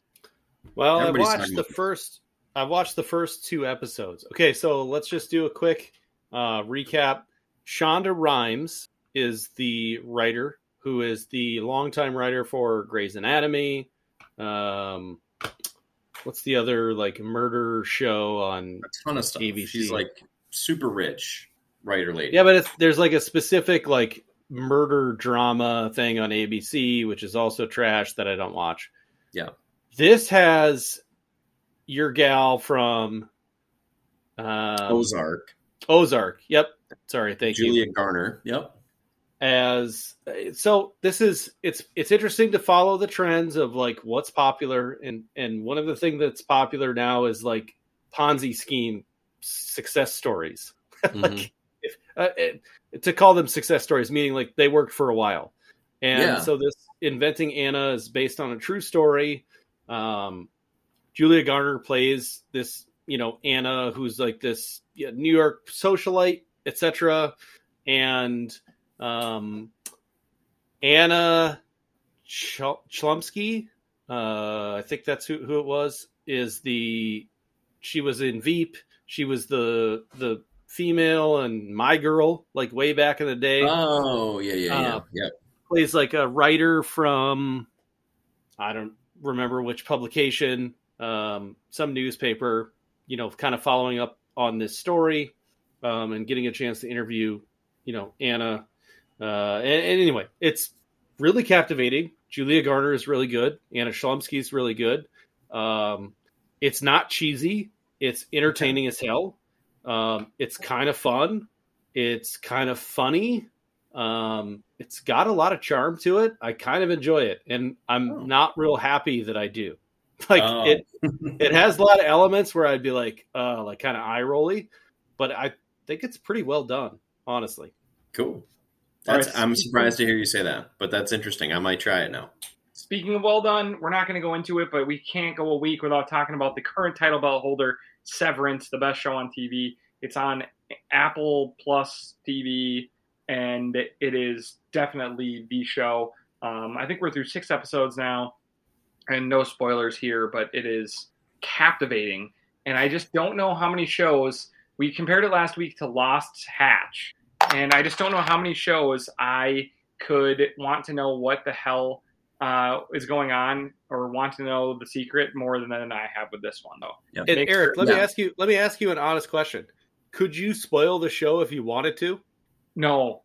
[SPEAKER 2] Well,
[SPEAKER 3] Everybody's
[SPEAKER 2] I watched the
[SPEAKER 3] about-
[SPEAKER 2] first. I watched the first two episodes. Okay, so let's just do a quick uh, recap. Shonda Rhimes is the writer who is the longtime writer for Grey's Anatomy. Um, what's the other like murder show on?
[SPEAKER 3] A ton of stuff.
[SPEAKER 2] ABC.
[SPEAKER 3] She's like super rich writer lady.
[SPEAKER 2] Yeah, but it's, there's like a specific like murder drama thing on ABC, which is also trash that I don't watch.
[SPEAKER 3] Yeah.
[SPEAKER 2] This has your gal from um,
[SPEAKER 3] Ozark,
[SPEAKER 2] Ozark. Yep. Sorry, thank you.
[SPEAKER 3] Julia Garner. Yep.
[SPEAKER 2] As so, this is it's it's interesting to follow the trends of like what's popular, and and one of the things that's popular now is like Ponzi scheme success stories.
[SPEAKER 3] Mhm.
[SPEAKER 2] if, uh, it, to call them success stories, meaning like they worked for a while. And
[SPEAKER 3] Yeah.
[SPEAKER 2] so this inventing Anna is based on a true story. Um, Julia Garner plays this, you know, Anna, who's like this yeah, New York socialite, etc. And um, Anna Ch- Chlumsky, uh, I think that's who, who it was, is the she was in Veep. She was the the female and my girl, like way back in the day.
[SPEAKER 3] Oh yeah, yeah, yeah.
[SPEAKER 2] Uh,
[SPEAKER 3] yep.
[SPEAKER 2] Plays like a writer from I don't remember which publication, um, some newspaper. You know, kind of following up on this story um, and getting a chance to interview, you know, Anna. Uh, and, and anyway, it's really captivating. Julia Garner is really good. Anna Chlumsky is really good. Um, it's not cheesy. It's entertaining as hell. Um, it's kind of fun. It's kind of funny. Um, it's got a lot of charm to it. I kind of enjoy it, and I'm
[SPEAKER 3] Oh.
[SPEAKER 2] not real happy that I do. Like oh. it, it has a lot of elements where I'd be like, uh, like kind of eye rolly, but I think it's pretty well done, honestly.
[SPEAKER 3] Cool. That's, right. I'm surprised to hear you say that, but that's interesting. I might try it now.
[SPEAKER 1] Speaking of well done, we're not going to go into it, but we can't go a week without talking about the current title belt holder, Severance, the best show on TV. It's on Apple Plus TV, and it is definitely the show. Um, I think we're through six episodes now, and no spoilers here, but it is captivating. And I just don't know how many shows we compared it last week to Lost's Hatch, and I just don't know how many shows I could want to know what the hell uh, is going on or want to know the secret more than, than I have with this one, though.
[SPEAKER 2] Yep. And Eric, sure, let me ask you. Let me ask you an honest question. Could you spoil the show if you wanted to?
[SPEAKER 1] No.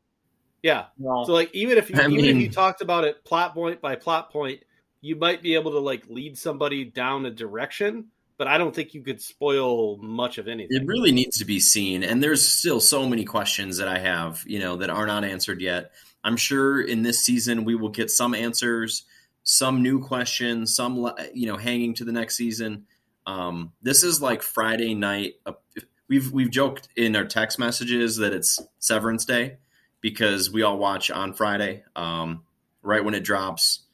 [SPEAKER 2] Yeah. No. So like even if you, even mean, if you talked about it plot point by plot point, you might be able to like lead somebody down a direction, but I don't think you could spoil much of anything.
[SPEAKER 3] It really needs to be seen, and there's still so many questions that I have, you know, that are not answered yet. I'm sure in this season we will get some answers, some new questions, some you know hanging to the next season. Um, this is like Friday night. Uh, we've we've joked in our text messages that it's Severance Day because we all watch on Friday, um, right when it drops.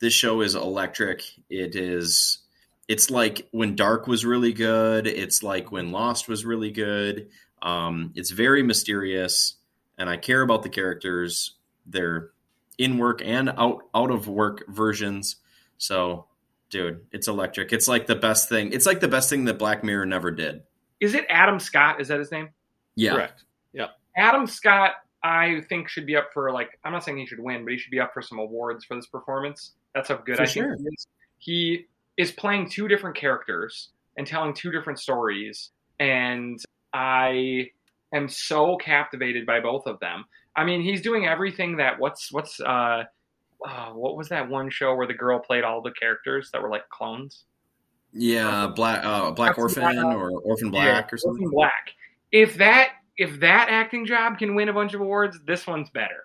[SPEAKER 3] This show is electric. It is. It's like when Dark was really good. It's like when Lost was really good. Um, it's very mysterious, and I care about the characters. They're in work and out out of work versions. So, dude, it's electric. It's like the best thing. It's like the best thing that Black Mirror never did.
[SPEAKER 1] Is it Adam Scott? Is that his name?
[SPEAKER 3] Yeah.
[SPEAKER 2] Correct. Yeah.
[SPEAKER 1] Adam Scott, I think should be up for like I'm not saying he should win, but he should be up for some awards for this performance. That's how good for I sure. think he is. He is playing two different characters and telling two different stories, and I am so captivated by both of them. I mean, he's doing everything that what's what's uh, uh, what was that one show where the girl played all the characters that were like clones?
[SPEAKER 3] Yeah, Black uh, Black Orphan or Orphan Black yeah, or something. Orphan
[SPEAKER 1] Black. If that if that acting job can win a bunch of awards, this one's better.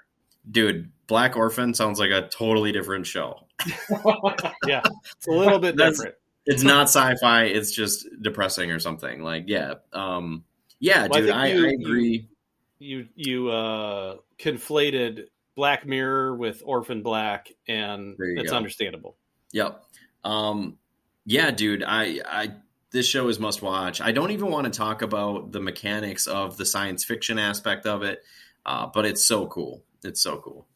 [SPEAKER 3] Dude, Black Orphan sounds like a totally different show.
[SPEAKER 2] yeah, it's a little bit different.
[SPEAKER 3] It's not sci-fi. It's just depressing or something. Like, yeah, um, yeah, well, dude, I, you, I, agree
[SPEAKER 2] you you uh, conflated Black Mirror with Orphan Black, and it's go. understandable.
[SPEAKER 3] Yep. Um, yeah, dude. I I this show is must watch. I don't even want to talk about the mechanics of the science fiction aspect of it, uh, but it's so cool. It's so cool.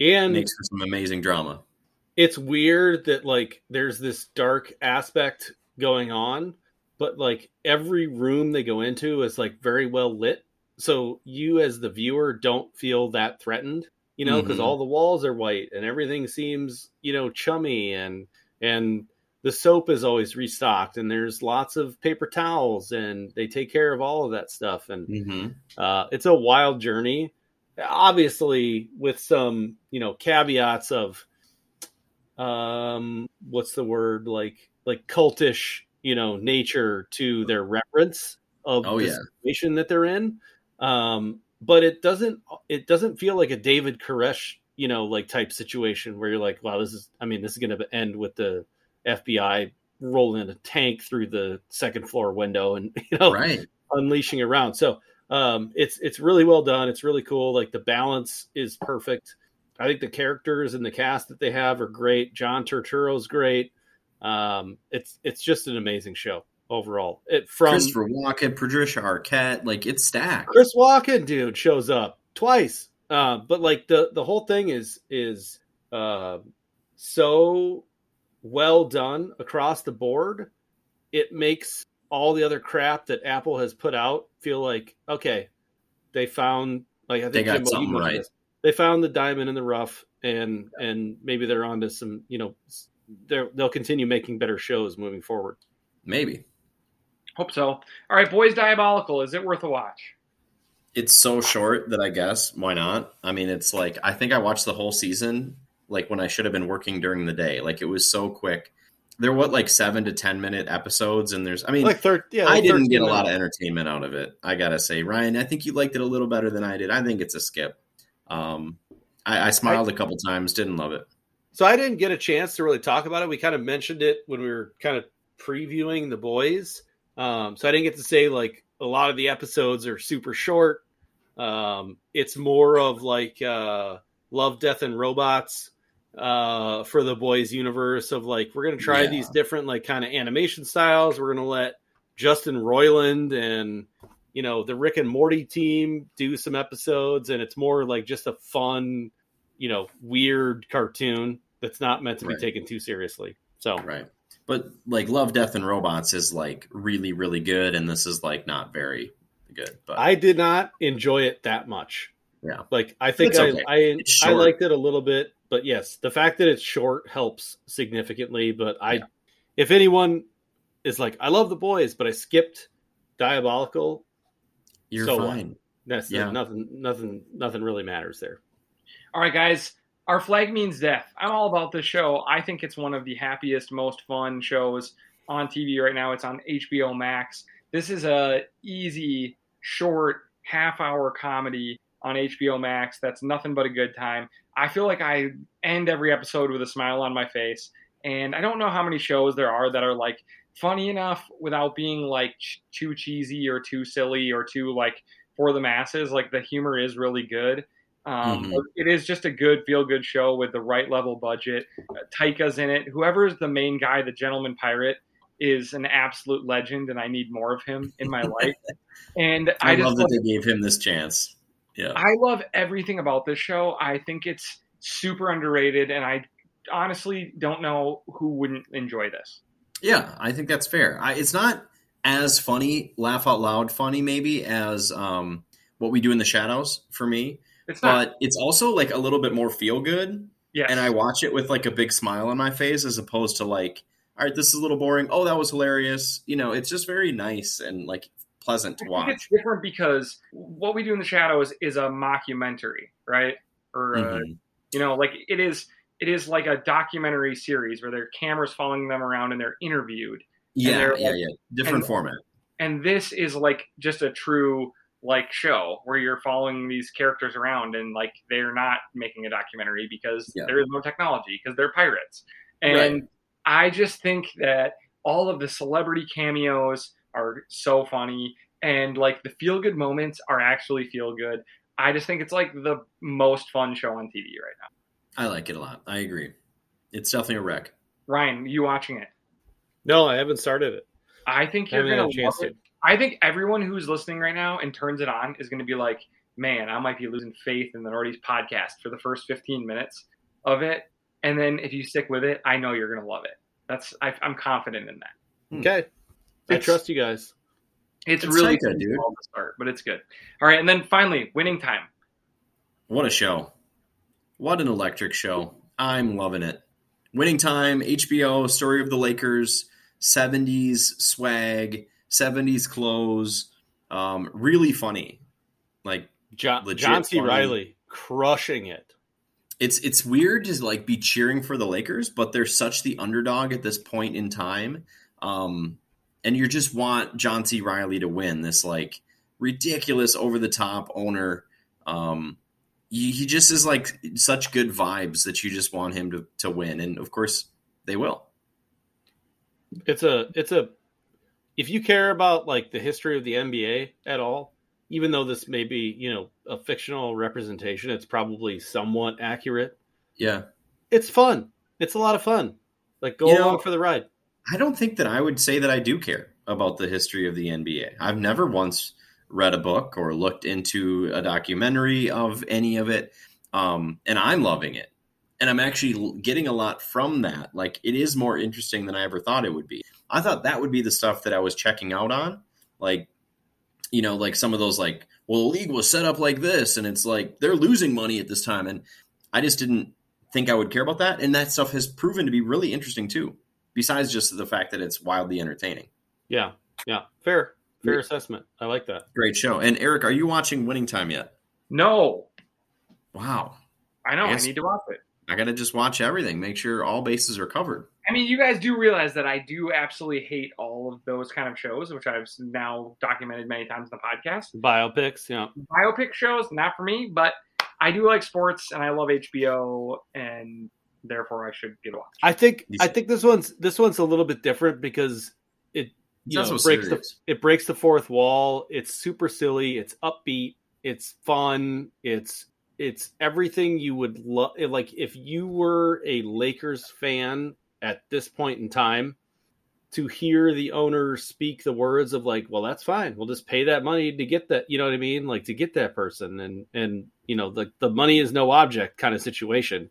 [SPEAKER 2] And
[SPEAKER 3] it makes for some amazing drama.
[SPEAKER 2] It's weird that like there's this dark aspect going on, but like every room they go into is like very well lit so you as the viewer don't feel that threatened you know because mm-hmm. all the walls are white and everything seems you know chummy and and the soap is always restocked and there's lots of paper towels and they take care of all of that stuff and mm-hmm. uh, it's a wild journey obviously with some you know caveats of um what's the word like like cultish you know nature to their reverence of oh, the yeah. situation that they're in um, but it doesn't it doesn't feel like a David Koresh you know like type situation where you're like, wow, this is I mean this is going to end with the FBI rolling a tank through the second floor window and you know
[SPEAKER 3] right.
[SPEAKER 2] unleashing around. So um, it's it's really well done. It's really cool. Like the balance is perfect. I think the characters and the cast that they have are great. John Turturro's great. Um, it's it's just an amazing show overall. It from
[SPEAKER 3] Christopher Walken, Patricia Arquette, like it's stacked.
[SPEAKER 2] Chris Walken, dude, shows up twice. Uh, but like the the whole thing is is uh, so well done across the board. It makes all the other crap that Apple has put out feel like okay, they found like I think
[SPEAKER 3] they got Jim something right. This.
[SPEAKER 2] They found the diamond in the rough, and and maybe they're on to some you know they'll continue making better shows moving forward.
[SPEAKER 3] Maybe.
[SPEAKER 1] Hope so. All right, Boys Diabolical. Is it worth a watch?
[SPEAKER 3] It's so short that I guess why not? I mean, it's like I think I watched the whole season like when I should have been working during the day. Like it was so quick. There were what like seven to ten minute episodes, and there's I mean,
[SPEAKER 2] like thir- yeah,
[SPEAKER 3] like I didn't get a lot of entertainment out of it. I gotta say, Ryan, I think you liked it a little better than I did. I think it's a skip. Um, I, I smiled I, a couple times, didn't love it.
[SPEAKER 2] So I didn't get a chance to really talk about it. We kind of mentioned it when we were kind of previewing the boys. Um, so I didn't get to say like a lot of the episodes are super short. Um, it's more of like uh, Love, Death, and Robots uh, for the boys universe of like we're gonna try yeah. these different like kind of animation styles. We're gonna let Justin Roiland and you know the Rick and Morty team do some episodes, and it's more like just a fun, you know, weird cartoon that's not meant to right. be taken too seriously. So
[SPEAKER 3] right, but like Love, Death, and Robots is like really, really good, and this is like not very good. But
[SPEAKER 2] I did not enjoy it that much.
[SPEAKER 3] Yeah,
[SPEAKER 2] like I think I. I, I liked it a little bit, but yes, the fact that it's short helps significantly. But I, yeah. if anyone is like, I love the boys, but I skipped Diabolical.
[SPEAKER 3] You're so fine. What?
[SPEAKER 2] That's yeah. nothing. Nothing. Nothing really matters there.
[SPEAKER 1] All right, guys. Our flag means death. I'm all about this show. I think it's one of the happiest, most fun shows on TV right now. It's on HBO Max. This is a easy, short, half-hour comedy on HBO Max. That's nothing but a good time. I feel like I end every episode with a smile on my face. And I don't know how many shows there are that are like funny enough without being like too cheesy or too silly or too like for the masses. Like the humor is really good. Um, mm-hmm. It is just a good feel good show with the right level budget. Uh, Taika's in it. Whoever is the main guy, the gentleman pirate, is an absolute legend, and I need more of him in my life. And
[SPEAKER 3] I, I love that they gave him this chance. Yeah.
[SPEAKER 1] I love everything about this show. I think it's super underrated, and I honestly don't know who wouldn't enjoy this.
[SPEAKER 3] Yeah, I think that's fair. I, it's not as funny, laugh out loud funny, maybe as um, what we do in the shadows for me. It's but it's also like a little bit more feel good. Yeah, and I watch it with like a big smile on my face as opposed to like, all right, this is a little boring. Oh, that was hilarious. You know, it's just very nice and like pleasant to watch.
[SPEAKER 1] it's different because what we do in the shadows is a mockumentary, right? Or uh, mm-hmm. you know, like it is it is like a documentary series where there are cameras following them around and they're interviewed.
[SPEAKER 3] Yeah,
[SPEAKER 1] they're
[SPEAKER 3] yeah, yeah. Different
[SPEAKER 1] and,
[SPEAKER 3] format.
[SPEAKER 1] And this is like just a true like show where you're following these characters around and like they're not making a documentary because yeah. there is no technology because they're pirates. And right. I just think that all of the celebrity cameos are so funny and like the feel good moments are actually feel good. I just think it's like the most fun show on TV right now.
[SPEAKER 3] I like it a lot. I agree. It's definitely a wreck.
[SPEAKER 1] Ryan, you watching it?
[SPEAKER 2] No, I haven't started it.
[SPEAKER 1] I think you're gonna love it. I think everyone who's listening right now and turns it on is gonna be like, man, I might be losing faith in the Nordies podcast for the first 15 minutes of it, and then if you stick with it, I know you're gonna love it. That's I, am confident in that. Hmm.
[SPEAKER 2] Okay. I trust you guys.
[SPEAKER 1] It's, it's really good, dude. To start, but it's good. All right, and then finally, winning time.
[SPEAKER 3] What a show! What an electric show! I'm loving it. Winning time, HBO, story of the Lakers, '70s swag, '70s clothes. Um, really funny, like
[SPEAKER 2] John, John C. Funny. Reilly crushing it.
[SPEAKER 3] It's it's weird to like be cheering for the Lakers, but they're such the underdog at this point in time. Um, and you just want John C. Reilly to win this like ridiculous over the top owner. Um, he, just is like such good vibes that you just want him to to win, and of course they will.
[SPEAKER 2] It's a it's a if you care about like the history of the NBA at all, even though this may be you know a fictional representation, it's probably somewhat accurate.
[SPEAKER 3] Yeah,
[SPEAKER 2] it's fun. It's a lot of fun. Like go you along know, for the ride.
[SPEAKER 3] I don't think that I would say that I do care about the history of the NBA. I've never once read a book or looked into a documentary of any of it. Um, and I'm loving it. And I'm actually getting a lot from that. Like, it is more interesting than I ever thought it would be. I thought that would be the stuff that I was checking out on. Like, you know, like some of those, like, well, the league was set up like this, and it's like they're losing money at this time. And I just didn't think I would care about that. And that stuff has proven to be really interesting too besides just the fact that it's wildly entertaining.
[SPEAKER 2] Yeah, yeah, fair, fair yeah. assessment. I like that.
[SPEAKER 3] Great show. And Eric, are you watching Winning Time yet?
[SPEAKER 1] No.
[SPEAKER 3] Wow.
[SPEAKER 1] I know. I, I need to watch it.
[SPEAKER 3] I got to just watch everything. Make sure all bases are covered.
[SPEAKER 1] I mean, you guys do realize that I do absolutely hate all of those kind of shows, which I've now documented many times in the podcast.
[SPEAKER 2] Biopics, yeah.
[SPEAKER 1] Biopic shows, not for me, but I do like sports and I love HBO and therefore I should get a watch.
[SPEAKER 2] I think I think this one's this one's a little bit different because it you know, breaks serious. the it breaks the fourth wall. It's super silly. It's upbeat. It's fun. It's it's everything you would love. Like if you were a Lakers fan at this point in time, to hear the owner speak the words of like, well, that's fine. We'll just pay that money to get that. You know what I mean? Like to get that person, and and you know the the money is no object kind of situation.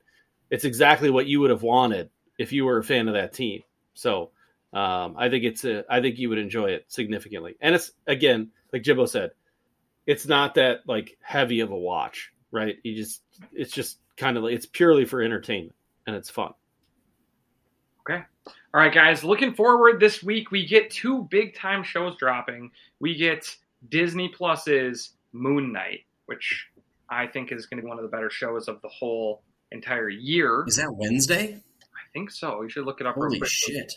[SPEAKER 2] It's exactly what you would have wanted if you were a fan of that team. So um, I think it's a, I think you would enjoy it significantly. And it's again, like Jimbo said, it's not that like heavy of a watch, right? You just it's just kind of like it's purely for entertainment and it's fun.
[SPEAKER 1] Okay. All right, guys. Looking forward this week, we get two big time shows dropping. We get Disney Plus's Moon Knight, which I think is going to be one of the better shows of the whole entire year.
[SPEAKER 3] Is that Wednesday?
[SPEAKER 1] I think so. You should look it up.
[SPEAKER 3] Holy shit!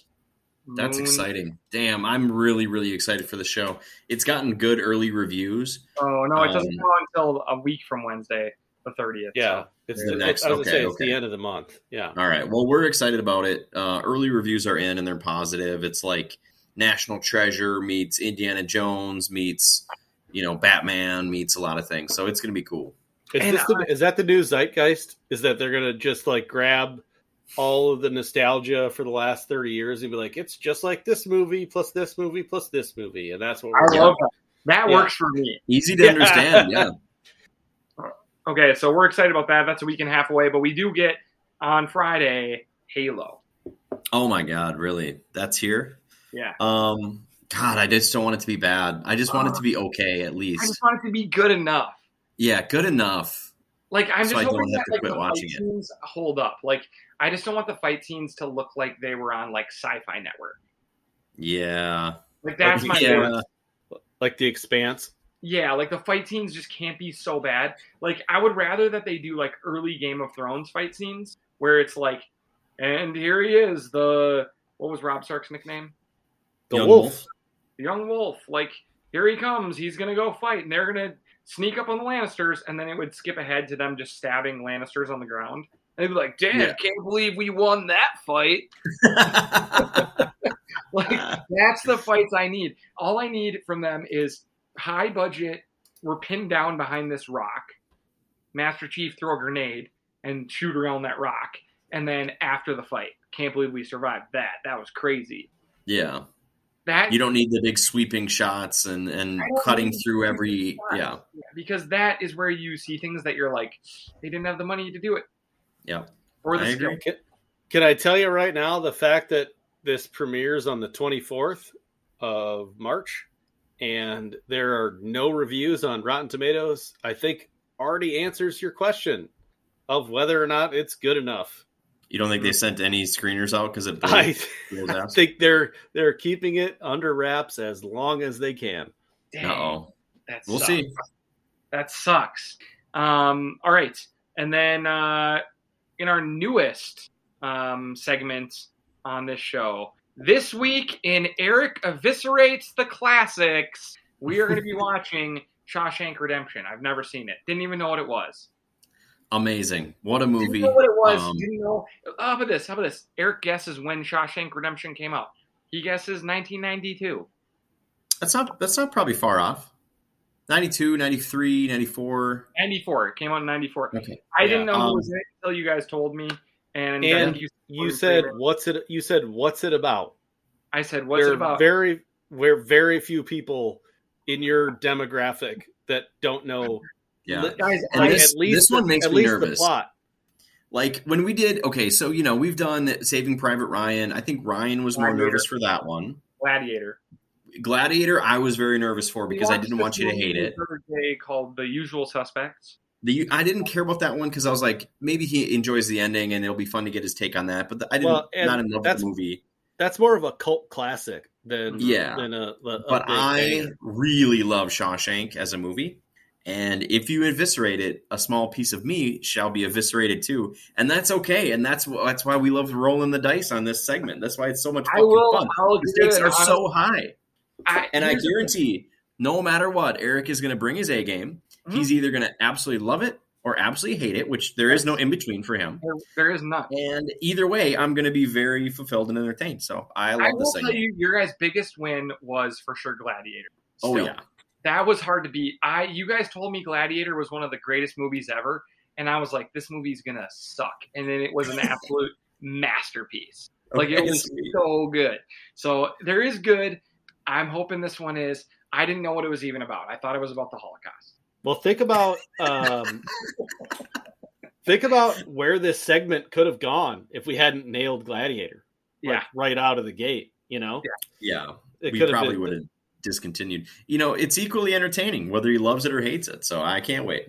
[SPEAKER 3] That's Moon. exciting. Damn, I'm really, really excited for the show. It's gotten good early reviews.
[SPEAKER 1] Oh no, it doesn't um, go until a week from Wednesday, the 30th.
[SPEAKER 2] Yeah, so. it's the, next. I was okay, say it's okay. the end of the month. Yeah.
[SPEAKER 3] All right. Well, we're excited about it. Uh, early reviews are in, and they're positive. It's like National Treasure meets Indiana Jones meets you know Batman meets a lot of things. So it's going to be cool.
[SPEAKER 2] Is, the, is that the new zeitgeist? Is that they're going to just like grab all of the nostalgia for the last 30 years and be like, it's just like this movie plus this movie plus this movie. And that's what
[SPEAKER 1] I love that. That yeah. works for me.
[SPEAKER 3] Easy to understand. yeah.
[SPEAKER 1] Okay, so we're excited about that. That's a week and a half away, but we do get on Friday Halo.
[SPEAKER 3] Oh my god, really? That's here?
[SPEAKER 1] Yeah.
[SPEAKER 3] Um God, I just don't want it to be bad. I just want it to be okay at least. I
[SPEAKER 1] just want it to be good enough.
[SPEAKER 3] Yeah, good enough.
[SPEAKER 1] Like I'm so just hoping that like, the fight hold up. Like I just don't want the fight scenes to look like they were on like Sci-Fi Network.
[SPEAKER 3] Yeah,
[SPEAKER 1] like that's like, my yeah.
[SPEAKER 2] Uh, like the Expanse.
[SPEAKER 1] Yeah, like the fight scenes just can't be so bad. Like I would rather that they do like early Game of Thrones fight scenes where it's like, and here he is, the what was Robb Stark's nickname?
[SPEAKER 2] The Young Wolf. Wolf.
[SPEAKER 1] The Young Wolf. Like here he comes, he's gonna go fight, and they're gonna sneak up on the Lannisters, and then it would skip ahead to them just stabbing Lannisters on the ground. And they'd be like, "Damn, yeah. can't believe we won that fight." like that's the fights I need. All I need from them is high budget. We're pinned down behind this rock. Master Chief throw a grenade and shoot around that rock, and then after the fight, can't believe we survived that. That was crazy.
[SPEAKER 3] Yeah. That you don't need the big sweeping shots and and cutting through every yeah.
[SPEAKER 1] because that is where you see things that you're like they didn't have the money to do it.
[SPEAKER 3] Yeah,
[SPEAKER 1] or the I skill.
[SPEAKER 2] Can, can I tell you right now the fact that this premieres on the 24th of March and there are no reviews on Rotten Tomatoes, I think already answers your question of whether or not it's good enough.
[SPEAKER 3] You don't think they sent any screeners out because it?
[SPEAKER 2] I, I think they're they're keeping it under wraps as long as they can.
[SPEAKER 3] oh, we'll sucks. see.
[SPEAKER 1] That sucks. Um, all right, and then uh, in our newest um, segment on this show this week in Eric eviscerates the classics, we are going to be watching Shawshank Redemption. I've never seen it. Didn't even know what it was.
[SPEAKER 3] Amazing. What a movie.
[SPEAKER 1] Didn't know what it was. Um, Didn't know. How about this? How about this? Eric guesses when Shawshank Redemption came out. He guesses 1992.
[SPEAKER 3] That's not that's not probably far off. 92, 93, 94.
[SPEAKER 1] 94. It came out in 94.
[SPEAKER 3] Okay.
[SPEAKER 1] I yeah. didn't know um, was it until you guys told me. And,
[SPEAKER 2] and you, you said what's it you said what's it about?
[SPEAKER 1] I said what's
[SPEAKER 2] there
[SPEAKER 1] it about?
[SPEAKER 2] Very where very few people in your demographic that don't know
[SPEAKER 3] yeah, guys, and this, at least this one makes me nervous. plot. Like when we did, okay, so you know we've done Saving Private Ryan. I think Ryan was Gladiator. more nervous for that one.
[SPEAKER 1] Gladiator.
[SPEAKER 3] Gladiator, I was very nervous for because I didn't want you to hate it.
[SPEAKER 1] Day called The Usual Suspects.
[SPEAKER 3] The I didn't care about that one because I was like, maybe he enjoys the ending and it'll be fun to get his take on that. But the, I didn't well, not in love with the movie.
[SPEAKER 2] That's more of a cult classic than mm-hmm.
[SPEAKER 3] yeah.
[SPEAKER 2] Than a, a
[SPEAKER 3] but I really love Shawshank as a movie. And if you eviscerate it, a small piece of me shall be eviscerated too, and that's okay. And that's that's why we love rolling the dice on this segment. That's why it's so much fucking will, fun. The stakes are so high, I, and I guarantee, no matter what, Eric is going to bring his A game. Mm-hmm. He's either going to absolutely love it or absolutely hate it, which there is no in between for him.
[SPEAKER 1] There, there is not.
[SPEAKER 3] And either way, I'm going to be very fulfilled and entertained. So I love
[SPEAKER 1] I
[SPEAKER 3] this
[SPEAKER 1] will tell you, your guys' biggest win was for sure Gladiator.
[SPEAKER 3] oh yeah,
[SPEAKER 1] that was hard to beat. I you guys told me Gladiator was one of the greatest movies ever, and I was like, this movie's gonna suck, and then it was an absolute masterpiece. Like it was
[SPEAKER 3] sweet.
[SPEAKER 1] so good. So there is good. I'm hoping this one is. I didn't know what it was even about. I thought it was about the Holocaust.
[SPEAKER 2] Well, think about um, think about where this segment could have gone if we hadn't nailed Gladiator. like,
[SPEAKER 1] Yeah.
[SPEAKER 2] right out of the gate. You know,
[SPEAKER 3] yeah.
[SPEAKER 2] it
[SPEAKER 3] we
[SPEAKER 2] could have
[SPEAKER 3] probably
[SPEAKER 2] been-
[SPEAKER 3] would have discontinued. You know, it's equally entertaining whether he loves it or hates it. So I can't wait.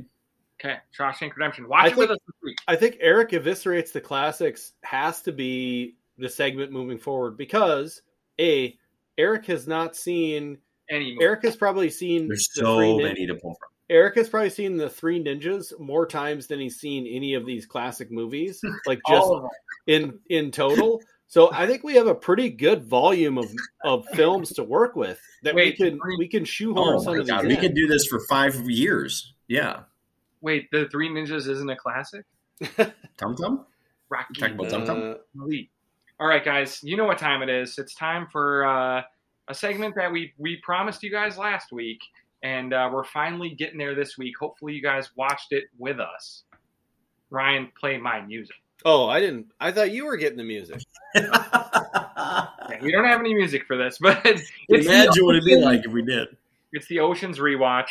[SPEAKER 1] Okay, Shawshank Redemption. Watch
[SPEAKER 2] I
[SPEAKER 1] it with us this week.
[SPEAKER 2] I think Eric eviscerates the classics has to be the segment moving forward because a Eric has not seen.
[SPEAKER 1] Any.
[SPEAKER 2] Eric has probably seen
[SPEAKER 3] There's
[SPEAKER 2] the
[SPEAKER 3] so many to pull from.
[SPEAKER 2] Eric has probably seen the Three Ninjas more times than he's seen any of these classic movies, like just
[SPEAKER 1] All of them.
[SPEAKER 2] in in total. So I think we have a pretty good volume of, of films to work with that
[SPEAKER 1] Wait,
[SPEAKER 2] we can
[SPEAKER 1] three-
[SPEAKER 2] we can shoehorn
[SPEAKER 3] Oh
[SPEAKER 2] some
[SPEAKER 3] my
[SPEAKER 2] of
[SPEAKER 3] god,
[SPEAKER 2] these.
[SPEAKER 3] we
[SPEAKER 2] in.
[SPEAKER 3] could do this for five years. Yeah,
[SPEAKER 1] Wait, the Three Ninjas isn't a classic.
[SPEAKER 3] Tum Tum.
[SPEAKER 1] Rocky.
[SPEAKER 3] Talking about Tum Tum.
[SPEAKER 2] Uh,
[SPEAKER 1] Elite. All right, guys, you know what time it is. It's time for uh, a segment that we we promised you guys last week, and uh, we're finally getting there this week. Hopefully, you guys watched it with us. Ryan, play my music.
[SPEAKER 2] oh, I didn't. I thought you were getting the music.
[SPEAKER 1] Yeah, we don't have any music for this, but it's the
[SPEAKER 3] Imagine what it'd be like if we did.
[SPEAKER 1] It's the Oceans rewatch.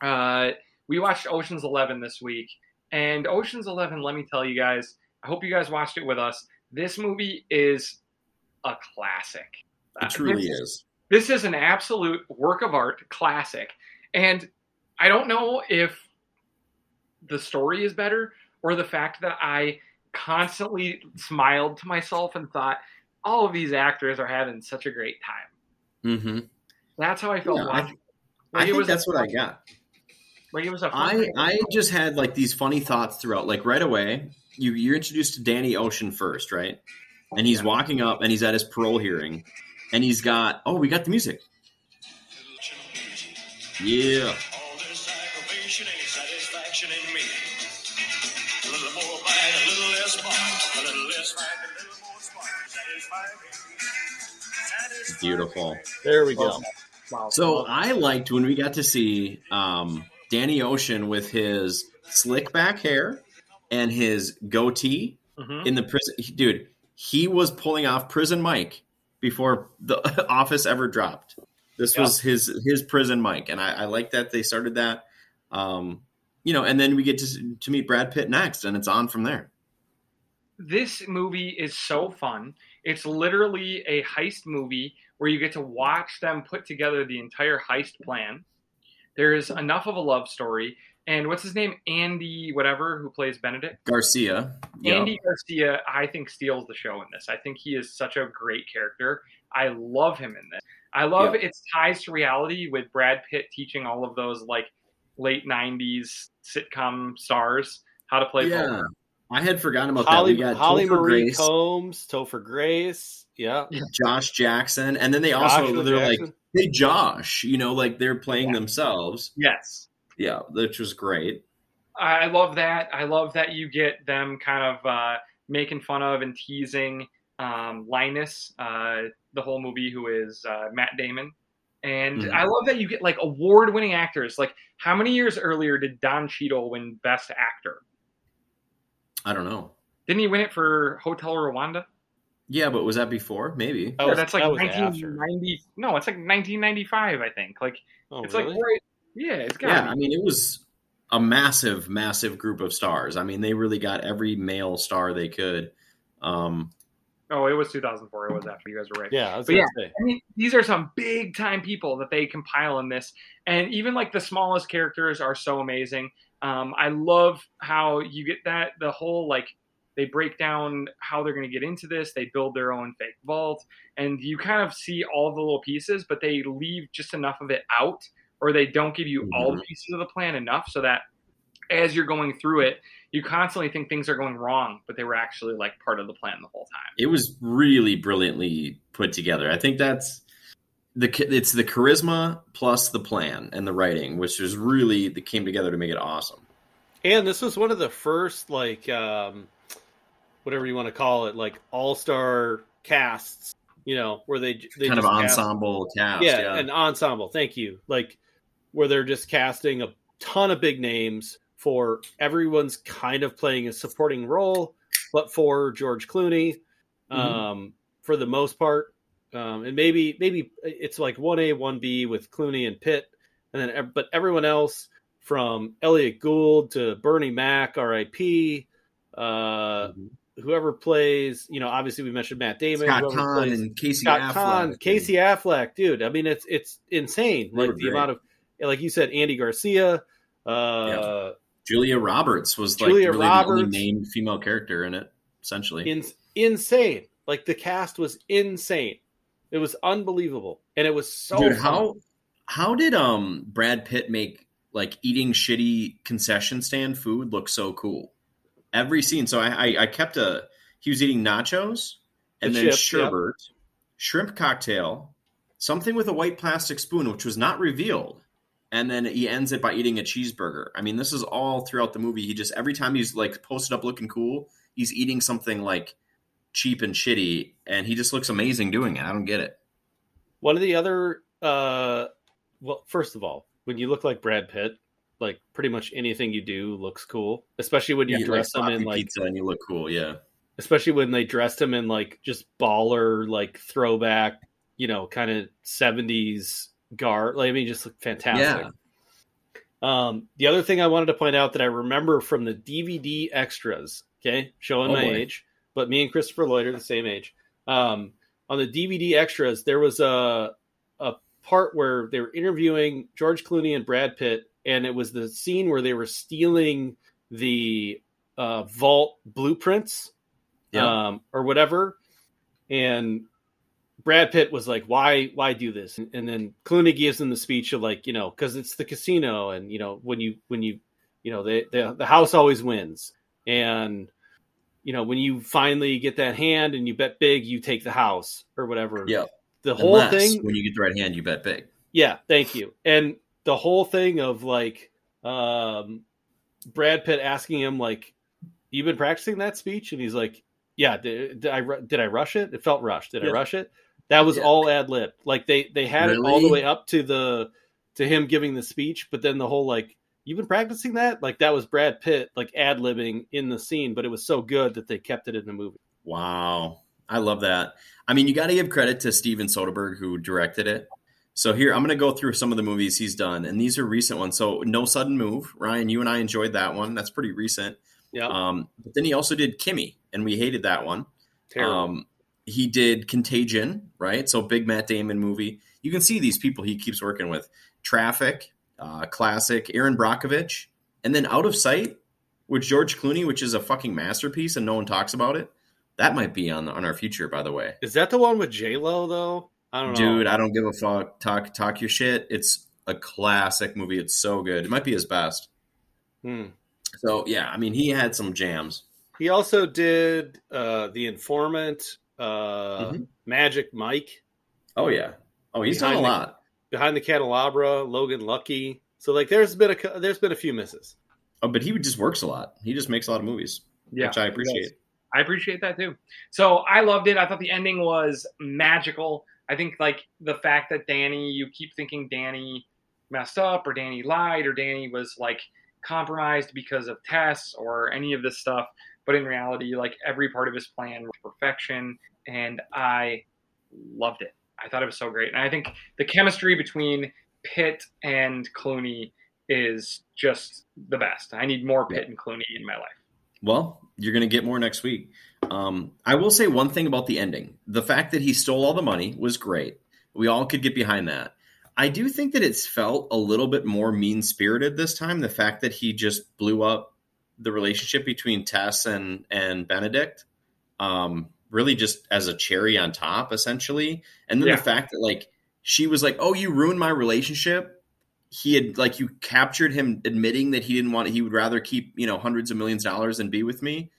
[SPEAKER 1] Uh, we watched Oceans Eleven this week, and Oceans Eleven. Let me tell you guys. I hope you guys watched it with us. This movie is a classic. Uh,
[SPEAKER 3] It truly
[SPEAKER 1] this-
[SPEAKER 3] is.
[SPEAKER 1] This is an absolute work of art, classic. And I don't know if the story is better or the fact that I constantly smiled to myself and thought, all of these actors are having such a great time.
[SPEAKER 3] Mm-hmm.
[SPEAKER 1] That's how I felt
[SPEAKER 3] Yeah, I-
[SPEAKER 1] watching.
[SPEAKER 3] I
[SPEAKER 1] Like, it
[SPEAKER 3] think that's what I got.
[SPEAKER 1] Like it was a
[SPEAKER 3] I. I just had like these funny thoughts throughout. Like right away, you you're introduced to Danny Ocean first, right? And he's
[SPEAKER 1] Yeah.
[SPEAKER 3] walking up, and he's at his parole hearing, and he's got oh, we got the music. Yeah,
[SPEAKER 4] All this aggravation ain't satisfaction in me. A little more bite, a little less bite, a little less bite, a little more spark. Satisfy me.
[SPEAKER 3] Beautiful.
[SPEAKER 2] There we go.
[SPEAKER 1] wow.
[SPEAKER 3] So I liked when we got to see um, Danny Ocean with his slick back hair and his goatee
[SPEAKER 1] Mhm.
[SPEAKER 3] in the prison. Dude, he was pulling off Prison Mike before the office ever dropped. This was his his prison Mike, and I, I like that they started that. Um, you know, and then we get to to meet Brad Pitt next, and it's on from there.
[SPEAKER 1] this movie is so fun. It's literally a heist movie where you get to watch them put together the entire heist plan. There's enough of a love story. And what's his name? Andy, whatever, who plays Benedict.
[SPEAKER 3] Garcia, yeah,
[SPEAKER 1] Andy Garcia, I think, steals the show in this. I think he is such a great character. I love him in this. I love its ties to reality with Brad Pitt teaching all of those like late '90s sitcom stars how to play
[SPEAKER 3] yeah.
[SPEAKER 1] poker.
[SPEAKER 3] I had forgotten about
[SPEAKER 2] Holly,
[SPEAKER 3] that. We got
[SPEAKER 2] Holly
[SPEAKER 3] Topher
[SPEAKER 2] Marie
[SPEAKER 3] Grace,
[SPEAKER 2] Combs, Topher Grace. Yeah.
[SPEAKER 3] Josh Jackson, and then they also they're like, "Hey, Josh," you know, like they're playing
[SPEAKER 1] Yeah.
[SPEAKER 3] themselves.
[SPEAKER 1] Yes.
[SPEAKER 3] Yeah, which was great.
[SPEAKER 1] I love that. I love that you get them kind of uh, making fun of and teasing um, Linus, uh, the whole movie, who is uh, Matt Damon. And
[SPEAKER 3] Mhm.
[SPEAKER 1] I love that you get like award winning actors. Like, how many years earlier did Don Cheadle win Best Actor?
[SPEAKER 3] I don't know.
[SPEAKER 1] Didn't he win it for Hotel Rwanda?
[SPEAKER 3] Yeah, but was that before? Maybe.
[SPEAKER 2] Oh,
[SPEAKER 1] Yeah, that's like
[SPEAKER 2] that was after.
[SPEAKER 1] 1990. No, it's like 1995, I think. Like,
[SPEAKER 2] Oh,
[SPEAKER 1] it's
[SPEAKER 2] really?
[SPEAKER 1] like, right, yeah, it's got
[SPEAKER 3] Yeah, I mean, it was a massive, massive group of stars. I mean, they really got every male star they could. Um,
[SPEAKER 1] Oh, it was 2004. It was after you guys were right.
[SPEAKER 2] yeah, I was
[SPEAKER 1] But
[SPEAKER 2] gonna say.
[SPEAKER 1] I mean, these are some big time people that they compile in this, and even like the smallest characters are so amazing. Um, I love how you get that the whole like they break down how they're going to get into this. They build their own fake vault, and you kind of see all the little pieces, but they leave just enough of it out, or they don't give you all the pieces of the plan enough so that as you're going through it, you constantly think things are going wrong, but they were actually like part of the plan the whole time.
[SPEAKER 3] it was really brilliantly put together. I think that's the it's the charisma plus the plan and the writing, which is really that came together to make it awesome.
[SPEAKER 2] And this was one of the first like um whatever you want to call it, like all star casts, you know, where they, they
[SPEAKER 3] kind of
[SPEAKER 2] cast,
[SPEAKER 3] ensemble cast.
[SPEAKER 2] yeah,
[SPEAKER 3] Yeah,
[SPEAKER 2] an ensemble. Thank you. Like where they're just casting a ton of big names for everyone's kind of playing a supporting role, but for George Clooney,
[SPEAKER 3] Mhm.
[SPEAKER 2] um, for the most part, um, and maybe maybe it's like one A, one B with Clooney and Pitt, and then but everyone else from Elliott Gould to Bernie Mac, R.I.P. Uh,
[SPEAKER 3] Mhm.
[SPEAKER 2] whoever plays, you know, obviously we mentioned Matt Damon,
[SPEAKER 3] Scott Caan
[SPEAKER 2] plays
[SPEAKER 3] and Casey
[SPEAKER 2] Scott
[SPEAKER 3] Affleck. Caan,
[SPEAKER 2] Casey Affleck, dude. I mean, it's it's insane. Like the amount of, like you said, Andy Garcia, uh,
[SPEAKER 3] Julia Roberts was like
[SPEAKER 2] Julia
[SPEAKER 3] really the only
[SPEAKER 2] Roberts.
[SPEAKER 3] named female character in it, essentially.
[SPEAKER 2] in, insane. Like the cast was insane. It was unbelievable, and it was so.
[SPEAKER 3] Dude,
[SPEAKER 2] fun.
[SPEAKER 3] how how did um Brad Pitt make like eating shitty concession stand food look so cool? Every scene. So I I, I kept a he was eating nachos and
[SPEAKER 2] The
[SPEAKER 3] then
[SPEAKER 2] chips, yep.
[SPEAKER 3] shrimp cocktail, something with a white plastic spoon, which was not revealed. And then he ends it by eating a cheeseburger. I mean, this is all throughout the movie. He just every time he's like posted up looking cool, he's eating something like cheap and shitty, and he just looks amazing doing it. I don't get it.
[SPEAKER 2] One of the other, uh, well, first of all, when you look like Brad Pitt, like pretty much anything you do looks cool, especially when you dress
[SPEAKER 3] like,
[SPEAKER 2] him in like
[SPEAKER 3] pizza and you look cool. Yeah.
[SPEAKER 2] especially when they dressed him in like just baller like throwback you know kind of 70s garb like i mean just look fantastic um the other thing i wanted to point out that i remember from the dvd extras okay showing
[SPEAKER 3] Oh,
[SPEAKER 2] my
[SPEAKER 3] boy.
[SPEAKER 2] age but me and christopher lloyd are the same age um on the dvd extras there was a a part where they were interviewing george clooney and brad pitt and it was the scene where they were stealing the uh, vault blueprints
[SPEAKER 3] Yeah.
[SPEAKER 2] um, or whatever. And Brad Pitt was like, "Why, why do this?" And, and then Clooney gives him the speech of like, you know, because it's the casino, and you know, when you, when you, you know, they, the the house always wins, and you know, when you finally get that hand and you bet big, you take the house or whatever.
[SPEAKER 3] Yeah.
[SPEAKER 2] The whole
[SPEAKER 3] Unless,
[SPEAKER 2] thing,
[SPEAKER 3] when you get the right hand, you bet big.
[SPEAKER 2] yeah, thank you. And the whole thing of like um Brad Pitt asking him like you've been practicing that speech and he's like yeah did, did I did I rush it it felt rushed did I rush it that was
[SPEAKER 3] Yeah.
[SPEAKER 2] all ad lib like they they had it all the way up to the to him giving the speech but then the whole like you've been practicing that like that was Brad Pitt like ad libbing in the scene but it was so good that they kept it in the movie
[SPEAKER 3] Wow. I love that. I mean, you got to give credit to Steven Soderbergh, who directed it. So here, I'm going to go through some of the movies he's done, and these are recent ones. So No Sudden Move, Ryan, you and I enjoyed that one. That's pretty recent.
[SPEAKER 2] yeah
[SPEAKER 3] Um, but then he also did Kimi, and we hated that one.
[SPEAKER 2] terrible
[SPEAKER 3] Um, he did Contagion, right? So big Matt Damon movie. You can see these people he keeps working with. Traffic, uh, classic. Erin Brockovich, and then Out of Sight with George Clooney, which is a fucking masterpiece, and no one talks about it. That might be on on our future, by the way.
[SPEAKER 2] is that the one with J Lo though I don't know
[SPEAKER 3] Dude, I don't give a fuck. Talk talk your shit. It's a classic movie. It's so good. It might be his best.
[SPEAKER 2] Hmm.
[SPEAKER 3] So yeah, I mean, he had some jams.
[SPEAKER 2] He also did uh, the Informant, uh,
[SPEAKER 3] Mhm.
[SPEAKER 2] Magic Mike,
[SPEAKER 3] Oh yeah. Oh, he's done a
[SPEAKER 2] Behind the-
[SPEAKER 3] lot.
[SPEAKER 2] Behind the Candelabra, Logan Lucky. So like, there's been a there's been a few misses.
[SPEAKER 3] Oh, but he just works a lot. He just makes a lot of movies,
[SPEAKER 1] Yeah,
[SPEAKER 3] which I appreciate.
[SPEAKER 1] I appreciate that too. So I loved it. I thought the ending was magical. I think like the fact that Danny, you keep thinking Danny messed up or Danny lied or Danny was like compromised because of tests or any of this stuff. But in reality, like every part of his plan was perfection. And I loved it. I thought it was so great. And I think the chemistry between Pitt and Clooney is just the best. I need more Pitt and Clooney in my life.
[SPEAKER 3] Well, you're going to get more next week. Um, I will say one thing about the ending: the fact that he stole all the money was great. We all could get behind that. I do think that it's felt a little bit more mean spirited this time. The fact that he just blew up the relationship between Tess and and Benedict, um, really just as a cherry on top, essentially. And then
[SPEAKER 1] Yeah.
[SPEAKER 3] the fact that like she was like, "Oh, you ruined my relationship." He had like you captured him admitting that he didn't want he would rather keep you know hundreds of millions of dollars and be with me,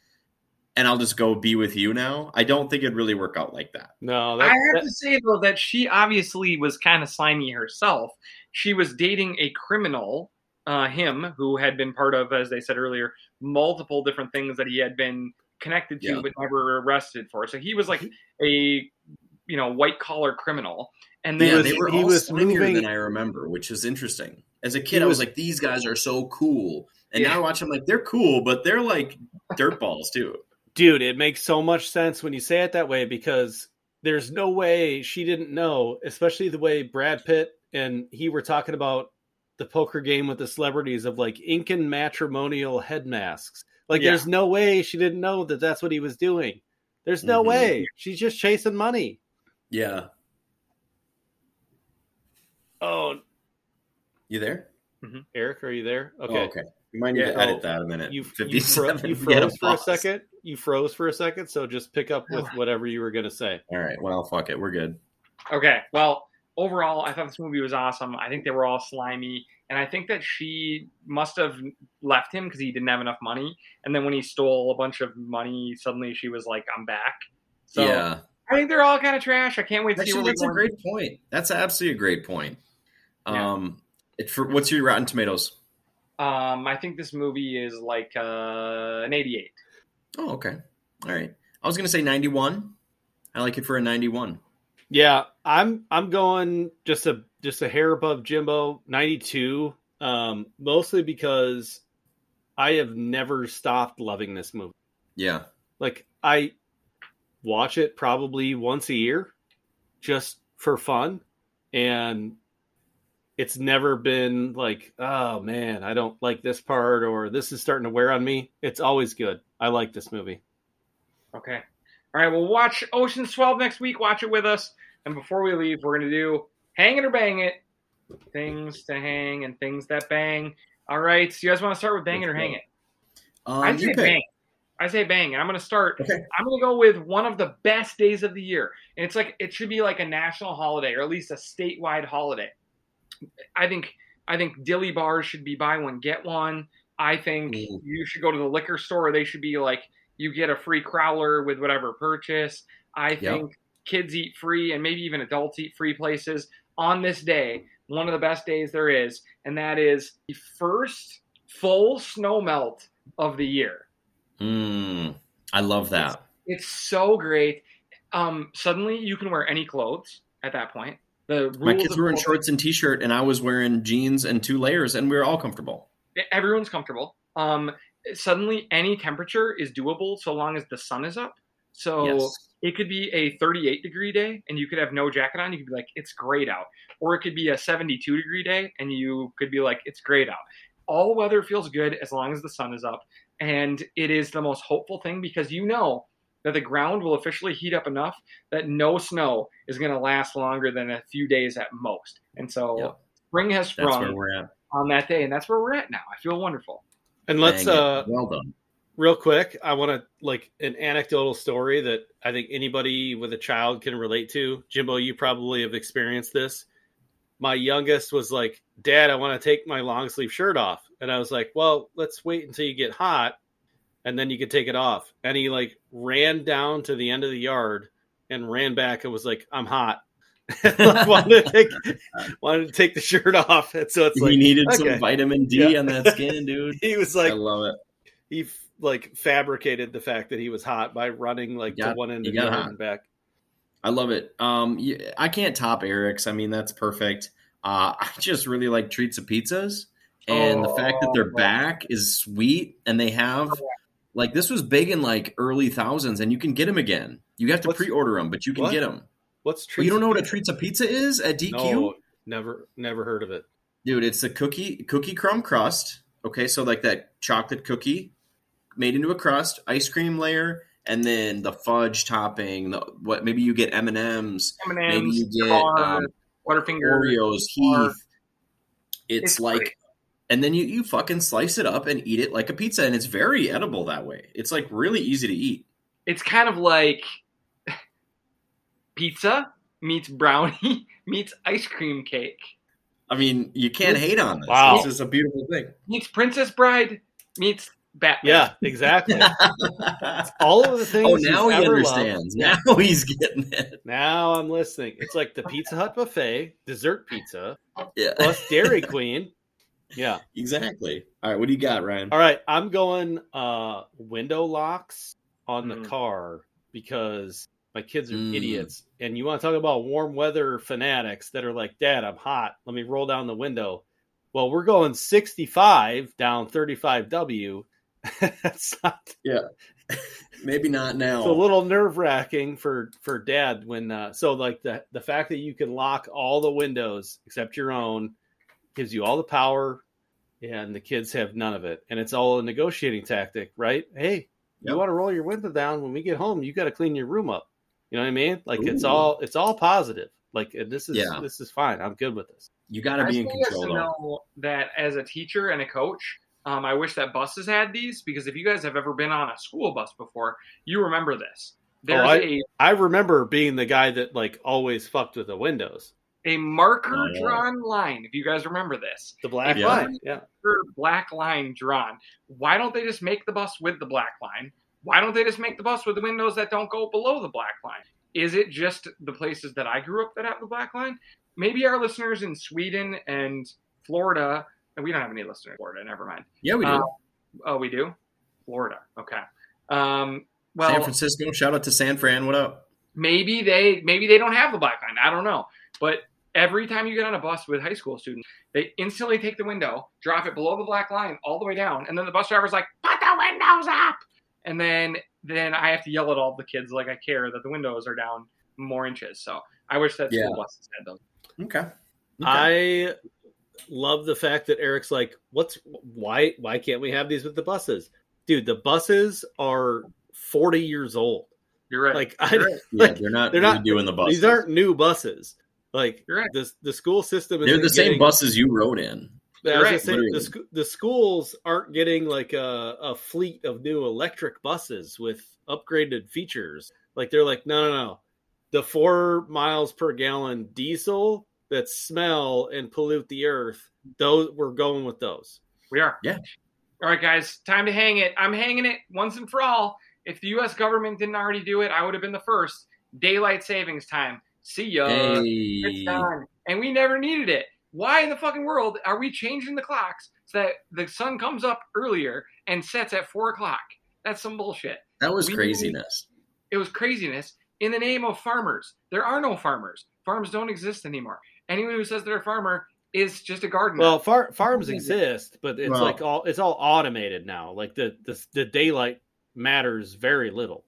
[SPEAKER 3] and I'll just go be with you now. I don't think it'd really work out like that.
[SPEAKER 2] No,
[SPEAKER 1] I have
[SPEAKER 2] that-
[SPEAKER 1] to say though that she obviously was kind of slimy herself. She was dating a criminal uh, him, who had been part of, as they said earlier, multiple different things that he had been connected to
[SPEAKER 3] Yeah.
[SPEAKER 1] but never arrested for. So he was like a you know white collar criminal. And
[SPEAKER 3] yeah, they were
[SPEAKER 2] he
[SPEAKER 3] all
[SPEAKER 2] was
[SPEAKER 3] slimier
[SPEAKER 2] moving-
[SPEAKER 3] than I remember, which is interesting. As a kid,
[SPEAKER 2] He
[SPEAKER 3] I was
[SPEAKER 2] was-
[SPEAKER 3] like, "These guys are so cool," and
[SPEAKER 1] Yeah.
[SPEAKER 3] now I watch them like they're cool, but they're like dirt balls too.
[SPEAKER 2] Dude, it makes so much sense when you say it that way because there's no way she didn't know, especially the way Brad Pitt and he were talking about the poker game with the celebrities of like Incan matrimonial head masks. Like,
[SPEAKER 1] Yeah.
[SPEAKER 2] there's no way she didn't know that that's what he was doing. There's no
[SPEAKER 3] Mhm.
[SPEAKER 2] way. She's just chasing money.
[SPEAKER 3] Yeah,
[SPEAKER 2] Oh,
[SPEAKER 3] you there?
[SPEAKER 2] Eric, are you there?
[SPEAKER 3] Oh,
[SPEAKER 2] Okay.
[SPEAKER 3] okay. You might need
[SPEAKER 2] Yeah,
[SPEAKER 3] to edit
[SPEAKER 2] oh,
[SPEAKER 3] that a minute.
[SPEAKER 2] You, you, fro-
[SPEAKER 3] Fifty-seven.
[SPEAKER 2] you
[SPEAKER 3] Get
[SPEAKER 2] froze for a second. You froze for a second. So just pick up with whatever you were going to say.
[SPEAKER 3] All right. Well, fuck it. We're good.
[SPEAKER 1] Okay. Well, overall, I thought this movie was awesome. I think they were all slimy, and I think that she must have left him because he didn't have enough money. And then when he stole a bunch of money, suddenly she was like, "I'm back." So
[SPEAKER 3] yeah.
[SPEAKER 1] I think they're all kind of trash. I can't wait to see
[SPEAKER 3] Actually,
[SPEAKER 1] where
[SPEAKER 3] that's a great point. That's absolutely a great point.
[SPEAKER 1] Yeah.
[SPEAKER 3] Um, it, for what's your Rotten Tomatoes?
[SPEAKER 1] Um, I think this movie is like uh, an 88.
[SPEAKER 3] Oh, okay. All right. I was gonna say ninety-one. I like it for a ninety-one.
[SPEAKER 2] Yeah, I'm I'm going just a just a hair above Jimbo, 92. Um, mostly because I have never stopped loving this movie.
[SPEAKER 3] Yeah.
[SPEAKER 2] Like I watch it probably once a year, just for fun, and it's never been like, oh man, I don't like this part or this is starting to wear on me. It's always good. I like this movie.
[SPEAKER 1] Okay. All right. we'll watch Ocean's 12 next week. Watch it with us. And before we leave, we're going to do Hang It or Bang It. Things to hang and things that bang. All right. So you guys want to start with Bang It or Hang It?
[SPEAKER 3] Um,
[SPEAKER 1] I say bang. I say bang, and I'm going to start.
[SPEAKER 3] Okay.
[SPEAKER 1] I'm going to go with one of the best days of the year, and it's like it should be like a national holiday or at least a statewide holiday. I think I think dilly bars should be buy one get one. I think
[SPEAKER 3] Mm.
[SPEAKER 1] you should go to the liquor store. They should be like you get a free crowler with whatever purchase. I think kids eat free and maybe even adults eat free places on this day. One of the best days there is, and that is the first full snow melt of the year.
[SPEAKER 3] Mm, I love that.
[SPEAKER 1] It's so great. Um, suddenly you can wear any clothes at that point. The
[SPEAKER 3] My kids were in shorts and t-shirt, and I was wearing jeans and two layers, and we were all comfortable.
[SPEAKER 1] everyone's comfortable. Um, suddenly any temperature is doable so long as the sun is up. So
[SPEAKER 3] yes.
[SPEAKER 1] it could be a 38 degree day and you could have no jacket on. You could be like, it's great out. Or it could be a 72 degree day and you could be like, it's great out. All weather feels good as long as the sun is up. And it is the most hopeful thing because you know that the ground will officially heat up enough that no snow is going to last longer than a few days at most. And so
[SPEAKER 3] Yep.
[SPEAKER 1] spring has sprung
[SPEAKER 3] where we're at.
[SPEAKER 1] on that day. And that's where we're at now. I feel wonderful.
[SPEAKER 2] And let's uh
[SPEAKER 3] well done.
[SPEAKER 2] real quick i want to like an anecdotal story that i think anybody with a child can relate to. Jimbo you probably have experienced this. My youngest was like dad i want to take my long sleeve shirt off. And i was like well let's wait until you get hot and then you can take it off. And he like ran down to the end of the yard and ran back and was like i'm hot Like, wanted to take wanted to take the shirt off and so it's like
[SPEAKER 3] he needed
[SPEAKER 2] okay.
[SPEAKER 3] some vitamin D
[SPEAKER 2] Yeah.
[SPEAKER 3] on that skin, dude.
[SPEAKER 2] he was like, I
[SPEAKER 3] love it.
[SPEAKER 2] he f- like fabricated the fact that he was hot by running like
[SPEAKER 3] got-
[SPEAKER 2] to one end of the and back.
[SPEAKER 3] I love it. Um, I can't top Eric's. I mean, that's perfect. Uh, I just really like Treatzza pizzas, and the fact that they're
[SPEAKER 1] Oh.
[SPEAKER 3] back is sweet, and they have like this was big in like early thousands, and you can get them again. You have to
[SPEAKER 2] What's-
[SPEAKER 3] pre-order them, but you can
[SPEAKER 2] what?
[SPEAKER 3] get them.
[SPEAKER 2] What's
[SPEAKER 3] Well, you don't know what a
[SPEAKER 2] treats?
[SPEAKER 3] Treatzza pizza is at DQ,
[SPEAKER 2] No, never, never heard of it.
[SPEAKER 3] dude? It's a cookie cookie crumb crust. Okay, so like that chocolate cookie made into a crust, ice cream layer, and then the fudge topping. The, what maybe you get M and M's. Maybe
[SPEAKER 1] M&M's,
[SPEAKER 3] you get
[SPEAKER 1] Mars,
[SPEAKER 3] um,
[SPEAKER 1] Butterfinger.
[SPEAKER 3] Oreos,
[SPEAKER 1] Or-
[SPEAKER 3] Heath. It's,
[SPEAKER 1] It's
[SPEAKER 3] like,
[SPEAKER 1] great.
[SPEAKER 3] and then you you fucking slice it up and eat it like a pizza, and it's very edible that way. It's like really easy to eat.
[SPEAKER 1] It's kind of like pizza meets brownie meets ice cream cake
[SPEAKER 3] I mean, you can't hate on this.
[SPEAKER 2] Wow.
[SPEAKER 3] This is a beautiful thing.
[SPEAKER 1] meets Princess Bride meets Batman.
[SPEAKER 2] Yeah, exactly. All of the things.
[SPEAKER 3] oh, now he
[SPEAKER 2] ever
[SPEAKER 3] understands.
[SPEAKER 2] loved.
[SPEAKER 3] Now he's getting it.
[SPEAKER 2] Now I'm listening. It's like the Pizza Hut buffet, dessert pizza,
[SPEAKER 3] Yeah.
[SPEAKER 2] plus Dairy Queen, Yeah.
[SPEAKER 3] exactly. All right, what do you got, Ryan?
[SPEAKER 2] All right, I'm going uh window locks on the
[SPEAKER 1] Mm.
[SPEAKER 2] car because my kids are
[SPEAKER 3] Mm.
[SPEAKER 2] idiots. And you want to talk about warm weather fanatics that are like, "Dad, I'm hot. Let me roll down the window." Well, we're going 65 down 35W. That's not
[SPEAKER 3] Maybe not now.
[SPEAKER 2] it's a little nerve wracking for for dad when uh, so like the the fact that you can lock all the windows except your own gives you all the power and the kids have none of it and it's all a negotiating tactic right hey you want to roll your window down when we get home you got to clean your room up you know what i mean like it's all it's all positive like this is
[SPEAKER 3] Yeah.
[SPEAKER 2] this is fine i'm good with this
[SPEAKER 3] you got to be in control,
[SPEAKER 1] also
[SPEAKER 3] though.
[SPEAKER 1] know that as a teacher and a coach, um, I wish that buses had these because if you guys have ever been on a school bus before, you remember this. There's
[SPEAKER 2] I-
[SPEAKER 1] a
[SPEAKER 2] i remember being the guy that like always fucked with the windows
[SPEAKER 1] a marker
[SPEAKER 3] Oh, yeah.
[SPEAKER 1] drawn line. If you guys remember this,
[SPEAKER 2] the black
[SPEAKER 3] Yeah.
[SPEAKER 2] line yeah
[SPEAKER 1] Marker, black line drawn. Why don't they just make the bus with the black line? Why don't they just make the bus with the windows that don't go below the black line? Is it just the places that I grew up that have the black line? Maybe our listeners in Sweden and Florida, and we don't have any listeners in Florida. Never mind.
[SPEAKER 3] Yeah, we do.
[SPEAKER 1] Uh, Oh, we do. Florida. Okay. Um, well,
[SPEAKER 3] San Francisco. Shout out to San Fran. What up?
[SPEAKER 1] maybe they maybe they don't have the black line. I don't know. But every time you get on a bus with high school students, they instantly take the window, drop it below the black line all the way down, and then the bus driver's like, "Put the windows up!" And then then I have to yell at all the kids like I care that the windows are down more inches. So I wish that
[SPEAKER 3] Yeah.
[SPEAKER 1] school buses had those.
[SPEAKER 3] Okay. okay.
[SPEAKER 2] I love the fact that Eric's like, "What's why? Why can't we have these with the buses, dude? The buses are forty years old.
[SPEAKER 1] You're right.
[SPEAKER 2] Like,
[SPEAKER 1] You're right.
[SPEAKER 3] yeah, they're not
[SPEAKER 2] they're not-
[SPEAKER 3] doing the buses.
[SPEAKER 2] these aren't new buses. Like,
[SPEAKER 1] You're right.
[SPEAKER 2] the the school system.
[SPEAKER 3] They're
[SPEAKER 2] isn't
[SPEAKER 3] the same buses you rode in.
[SPEAKER 2] I was
[SPEAKER 1] You're right,
[SPEAKER 2] say, the, the schools aren't getting like a, a fleet of new electric buses with upgraded features. Like they're like, no, no, no. The four miles per gallon diesel that smell and pollute the earth, those we're going with those.
[SPEAKER 1] We are.
[SPEAKER 3] Yeah.
[SPEAKER 1] All right, guys, time to hang it. I'm hanging it once and for all. If the U.S. government didn't already do it, I would have been the first. Daylight savings time. See ya. It's done. And we never needed it. Why in the fucking world are we changing the clocks so that the sun comes up earlier and sets at four o'clock? That's some bullshit.
[SPEAKER 3] That was
[SPEAKER 1] We-
[SPEAKER 3] craziness.
[SPEAKER 1] It was craziness in the name of farmers. There are no farmers. Farms don't exist anymore. Anyone who says they're a farmer is just a gardener.
[SPEAKER 2] Well, far, farms exist, but it's
[SPEAKER 3] Well-
[SPEAKER 2] like all it's all automated now. Like the the, the daylight matters very little.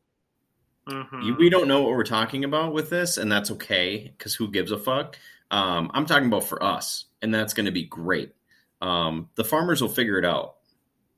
[SPEAKER 1] Mhm.
[SPEAKER 3] You, we don't know what we're talking about with this, and that's okay because who gives a fuck? Um, I'm talking about for us, and that's going to be great. Um, the farmers will figure it out.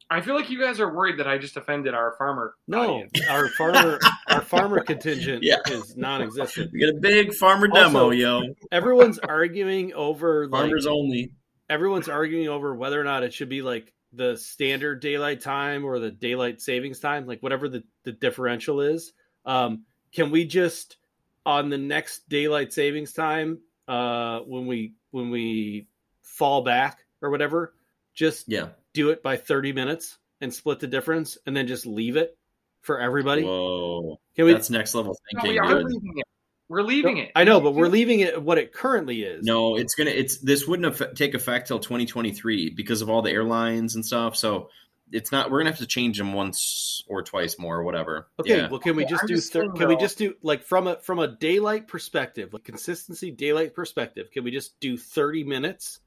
[SPEAKER 1] I feel like you guys are worried that I just offended our farmer.
[SPEAKER 2] No,
[SPEAKER 1] audience.
[SPEAKER 2] our farmer our farmer contingent
[SPEAKER 3] Yeah.
[SPEAKER 2] is non-existent.
[SPEAKER 3] We get a big farmer
[SPEAKER 2] Also-
[SPEAKER 3] demo, yo.
[SPEAKER 2] Everyone's arguing over like
[SPEAKER 3] Farmers only.
[SPEAKER 2] everyone's arguing over whether or not it should be like the standard daylight time or the daylight savings time, like whatever the, the differential is. Um, can we just on the next daylight savings time, uh, when we when we fall back or whatever, just
[SPEAKER 3] Yeah.
[SPEAKER 2] do it by thirty minutes and split the difference, and then just leave it for everybody?
[SPEAKER 3] Whoa.
[SPEAKER 2] Can we?
[SPEAKER 3] That's next level
[SPEAKER 1] No,
[SPEAKER 3] thinking.
[SPEAKER 1] we are leaving it. We're leaving it.
[SPEAKER 2] I know, but we're leaving it what it currently is.
[SPEAKER 3] No, it's gonna. It's this wouldn't affe- take effect till 2023 because of all the airlines and stuff. So it's not. We're gonna have to change them once or twice more, or whatever.
[SPEAKER 2] Okay,
[SPEAKER 3] Yeah.
[SPEAKER 2] well, can we
[SPEAKER 1] Okay,
[SPEAKER 2] just
[SPEAKER 1] I'm
[SPEAKER 2] do?
[SPEAKER 1] just
[SPEAKER 2] Thir- can we just do like from a from a daylight perspective, like consistency daylight perspective? Can we just do thirty minutes,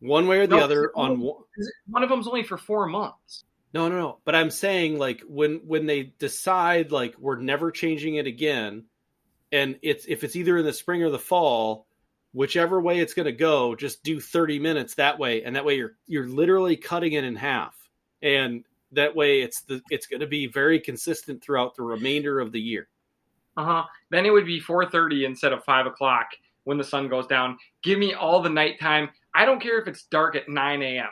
[SPEAKER 2] one way or the
[SPEAKER 1] No,
[SPEAKER 2] other? On one?
[SPEAKER 1] One of them's only for four months.
[SPEAKER 2] No, no, no. But I'm saying like when when they decide like we're never changing it again, and it's if it's either in the spring or the fall, whichever way it's going to go, just do thirty minutes that way, and that way you're you're literally cutting it in half, and that way it's the it's going to be very consistent throughout the remainder of the year.
[SPEAKER 1] Uh huh. Then it would be four thirty instead of five o'clock when the sun goes down. Give me all the nighttime. I don't care if it's dark at nine a.m.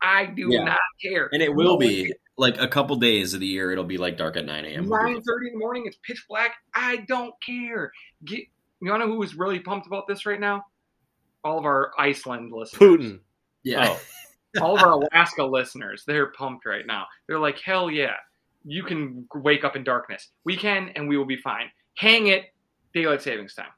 [SPEAKER 1] I do
[SPEAKER 3] Yeah.
[SPEAKER 1] not care.
[SPEAKER 3] and it will be like a couple days of the year. It'll be like dark at 9 a.m.
[SPEAKER 1] nine thirty in the morning. It's pitch black. I don't care. Get, you wanna know who is really pumped about this right now? All of our Iceland listeners.
[SPEAKER 2] Putin.
[SPEAKER 3] Yeah.
[SPEAKER 2] Oh.
[SPEAKER 1] all of our Alaska listeners, they're pumped right now. They're like, hell yeah, you can wake up in darkness. We can, and we will be fine. Hang it, daylight savings time.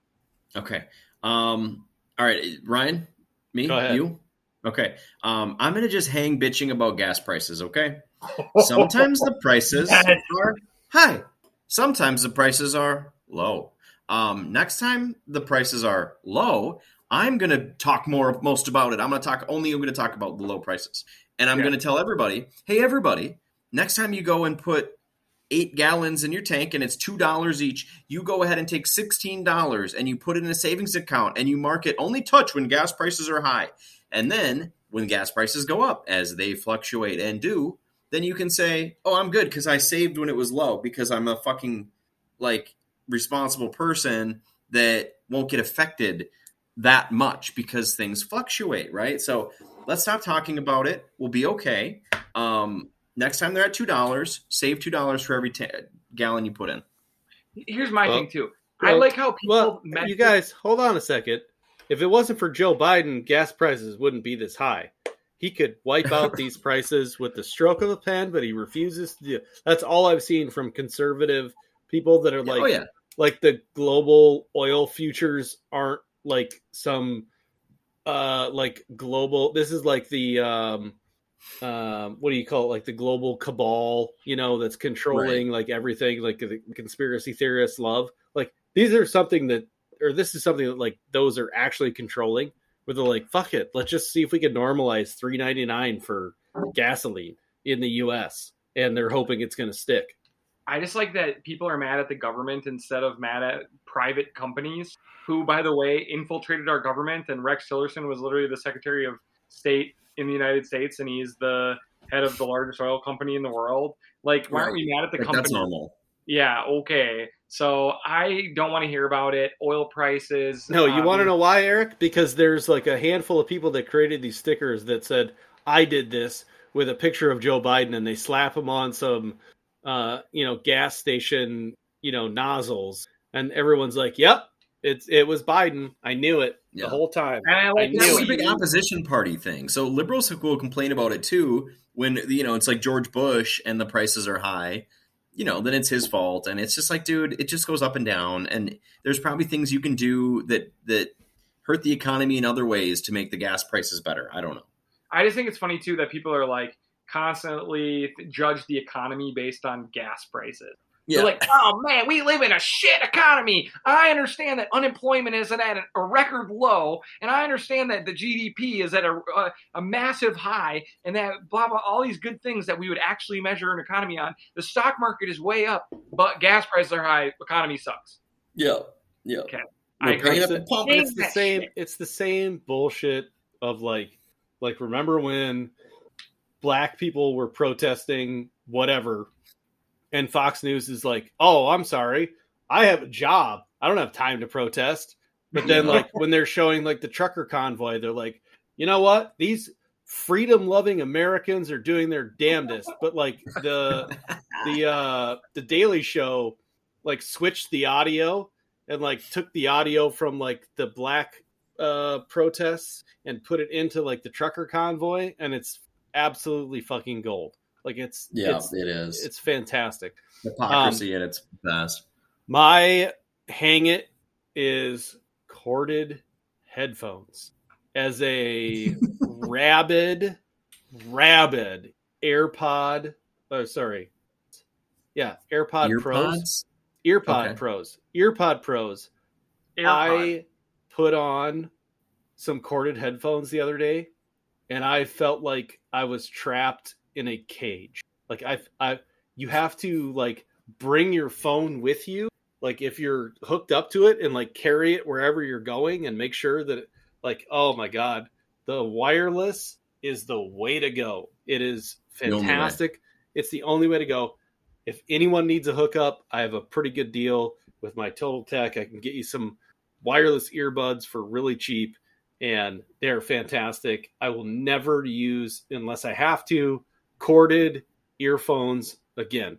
[SPEAKER 3] Okay. Um. All right, Ryan. Me.
[SPEAKER 2] Go ahead.
[SPEAKER 3] You. Okay. Um, I'm gonna just hang bitching about gas prices. Okay. Sometimes the prices are high. Sometimes the prices are low. Um, next time the prices are low, I'm gonna talk more most about it. I'm gonna talk only. I'm gonna talk about the low prices, and I'm
[SPEAKER 1] Yeah.
[SPEAKER 3] gonna tell everybody, hey, everybody, next time you go and put eight gallons in your tank and it's two dollars each, you go ahead and take sixteen dollars and you put it in a savings account and you mark it only touch when gas prices are high. And then when gas prices go up, as they fluctuate and do, then you can say, "Oh, I'm good because I saved when it was low because I'm a fucking like responsible person that won't get affected that much because things fluctuate, right?" So let's stop talking about it. We'll be okay. Um, next time they're at two dollars, save two dollars for every ta- gallon you put in.
[SPEAKER 1] Here's my
[SPEAKER 2] Well,
[SPEAKER 1] thing too. I like how people
[SPEAKER 2] Well,
[SPEAKER 1] measure-
[SPEAKER 2] you guys, hold on a second. If it wasn't for Joe Biden, gas prices wouldn't be this high. He could wipe out these prices with the stroke of a pen, but he refuses to do. That's all I've seen from conservative people that are like,
[SPEAKER 3] oh yeah,
[SPEAKER 2] like the global oil futures aren't like some uh like global this is like the um um what do you call it? Like the global cabal you know that's controlling like everything like the conspiracy theorists love. Like these are something that or this is something that like those are actually controlling where they're like fuck it let's just see if we can normalize 399 for gasoline in the us and they're hoping it's going to stick
[SPEAKER 1] I just like that people are mad at the government instead of mad at private companies who, by the way, infiltrated our government. And Rex Tillerson was literally the Secretary of State in the United States, and he's the head of the largest oil company in the world. Like, why aren't we mad at the
[SPEAKER 3] like,
[SPEAKER 1] company?
[SPEAKER 3] that's normal.
[SPEAKER 1] Yeah, okay. So I don't want to hear about it. Oil prices.
[SPEAKER 2] No, you
[SPEAKER 1] um,
[SPEAKER 2] want to know why, Eric? Because there's like a handful of people that created these stickers that said, "I did this" with a picture of Joe Biden, and they slap him on some, uh, you know, gas station, you know, nozzles, and everyone's like, "Yep, it's it was Biden. I knew it
[SPEAKER 3] Yeah.
[SPEAKER 2] the whole time."
[SPEAKER 1] And I like
[SPEAKER 2] I
[SPEAKER 1] that
[SPEAKER 3] That's
[SPEAKER 2] knew
[SPEAKER 3] a big opposition party thing. So liberals will complain about it too when you know it's like George Bush and the prices are high. You know, then it's his fault, and it's just like, dude, it just goes up and down. And there's probably things you can do that that hurt the economy in other ways to make the gas prices better. I don't know.
[SPEAKER 1] I just think it's funny too that people are like constantly judge the economy based on gas prices. They're like, oh man, we live in a shit economy. I understand that unemployment is at a, a record low, and I understand that the GDP is at a, a, a massive high, and that blah blah, all these good things that we would actually measure an economy on. The stock market is way up, but gas prices are high. Economy sucks.
[SPEAKER 3] yeah, yeah.
[SPEAKER 1] Okay.
[SPEAKER 3] We're
[SPEAKER 1] I agree.
[SPEAKER 3] up the pump.
[SPEAKER 2] It's the same
[SPEAKER 1] shit.
[SPEAKER 2] it's the same bullshit of like like remember when black people were protesting whatever and Fox News is like, "Oh, I'm sorry. I have a job. I don't have time to protest." But then like when they're showing like the trucker convoy, they're like, "You know what? These freedom-loving Americans are doing their damnedest." But like the the uh the Daily Show like switched the audio and like took the audio from like the black uh protests and put it into like the trucker convoy and it's absolutely fucking gold like it's
[SPEAKER 3] Yeah,
[SPEAKER 2] it's,
[SPEAKER 3] it is.
[SPEAKER 2] it's fantastic
[SPEAKER 3] hypocrisy um, at its best.
[SPEAKER 2] my hang it is corded headphones as a rabid rabid airpod oh sorry yeah airpod pros
[SPEAKER 3] Earpods.
[SPEAKER 2] earpod
[SPEAKER 3] Okay.
[SPEAKER 2] pros earpod pros
[SPEAKER 1] AirPod.
[SPEAKER 2] I put on some corded headphones the other day, and I felt like I was trapped in a cage. Like I, I, you have to like bring your phone with you, like if you're hooked up to it, and like carry it wherever you're going, and make sure that, it, like, oh my god, the wireless is the way to go. It is
[SPEAKER 3] The
[SPEAKER 2] fantastic. It's the only way to go. If anyone needs a hookup, I have a pretty good deal with my Total Tech. I can get you some wireless earbuds for really cheap and they're fantastic. I will never use unless I have to corded earphones again.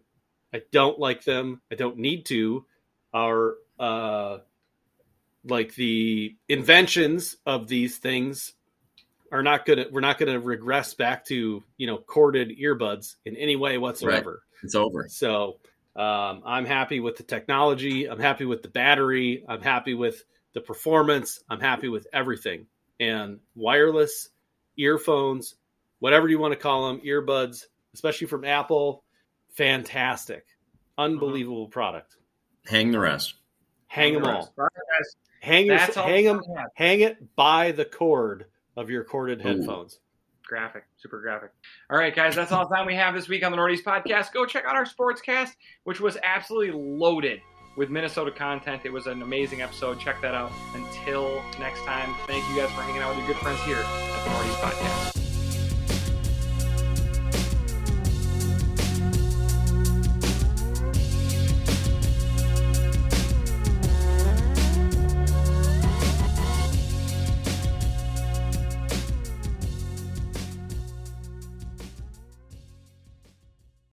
[SPEAKER 2] I don't like them. I don't need to. Our uh like the inventions of these things are not gonna we're not gonna regress back to, you know, corded earbuds in any way whatsoever.
[SPEAKER 3] It's over.
[SPEAKER 2] So um, I'm happy with the technology. I'm happy with the battery. I'm happy with the performance. I'm happy with everything. And wireless earphones, whatever you want to call them, earbuds, especially from Apple. Fantastic. Unbelievable mm-hmm. product.
[SPEAKER 3] Hang the rest.
[SPEAKER 2] Hang, hang them all. all. Hang, your, hang them. Hang it by the cord of your corded Ooh. headphones.
[SPEAKER 1] Graphic, super graphic. All right, guys, that's all the time we have this week on the Northeast Podcast. Go check out our sportscast, which was absolutely loaded with Minnesota content. It was an amazing episode. Check that out. Until next time, thank you guys for hanging out with your good friends here at the Northeast Podcast.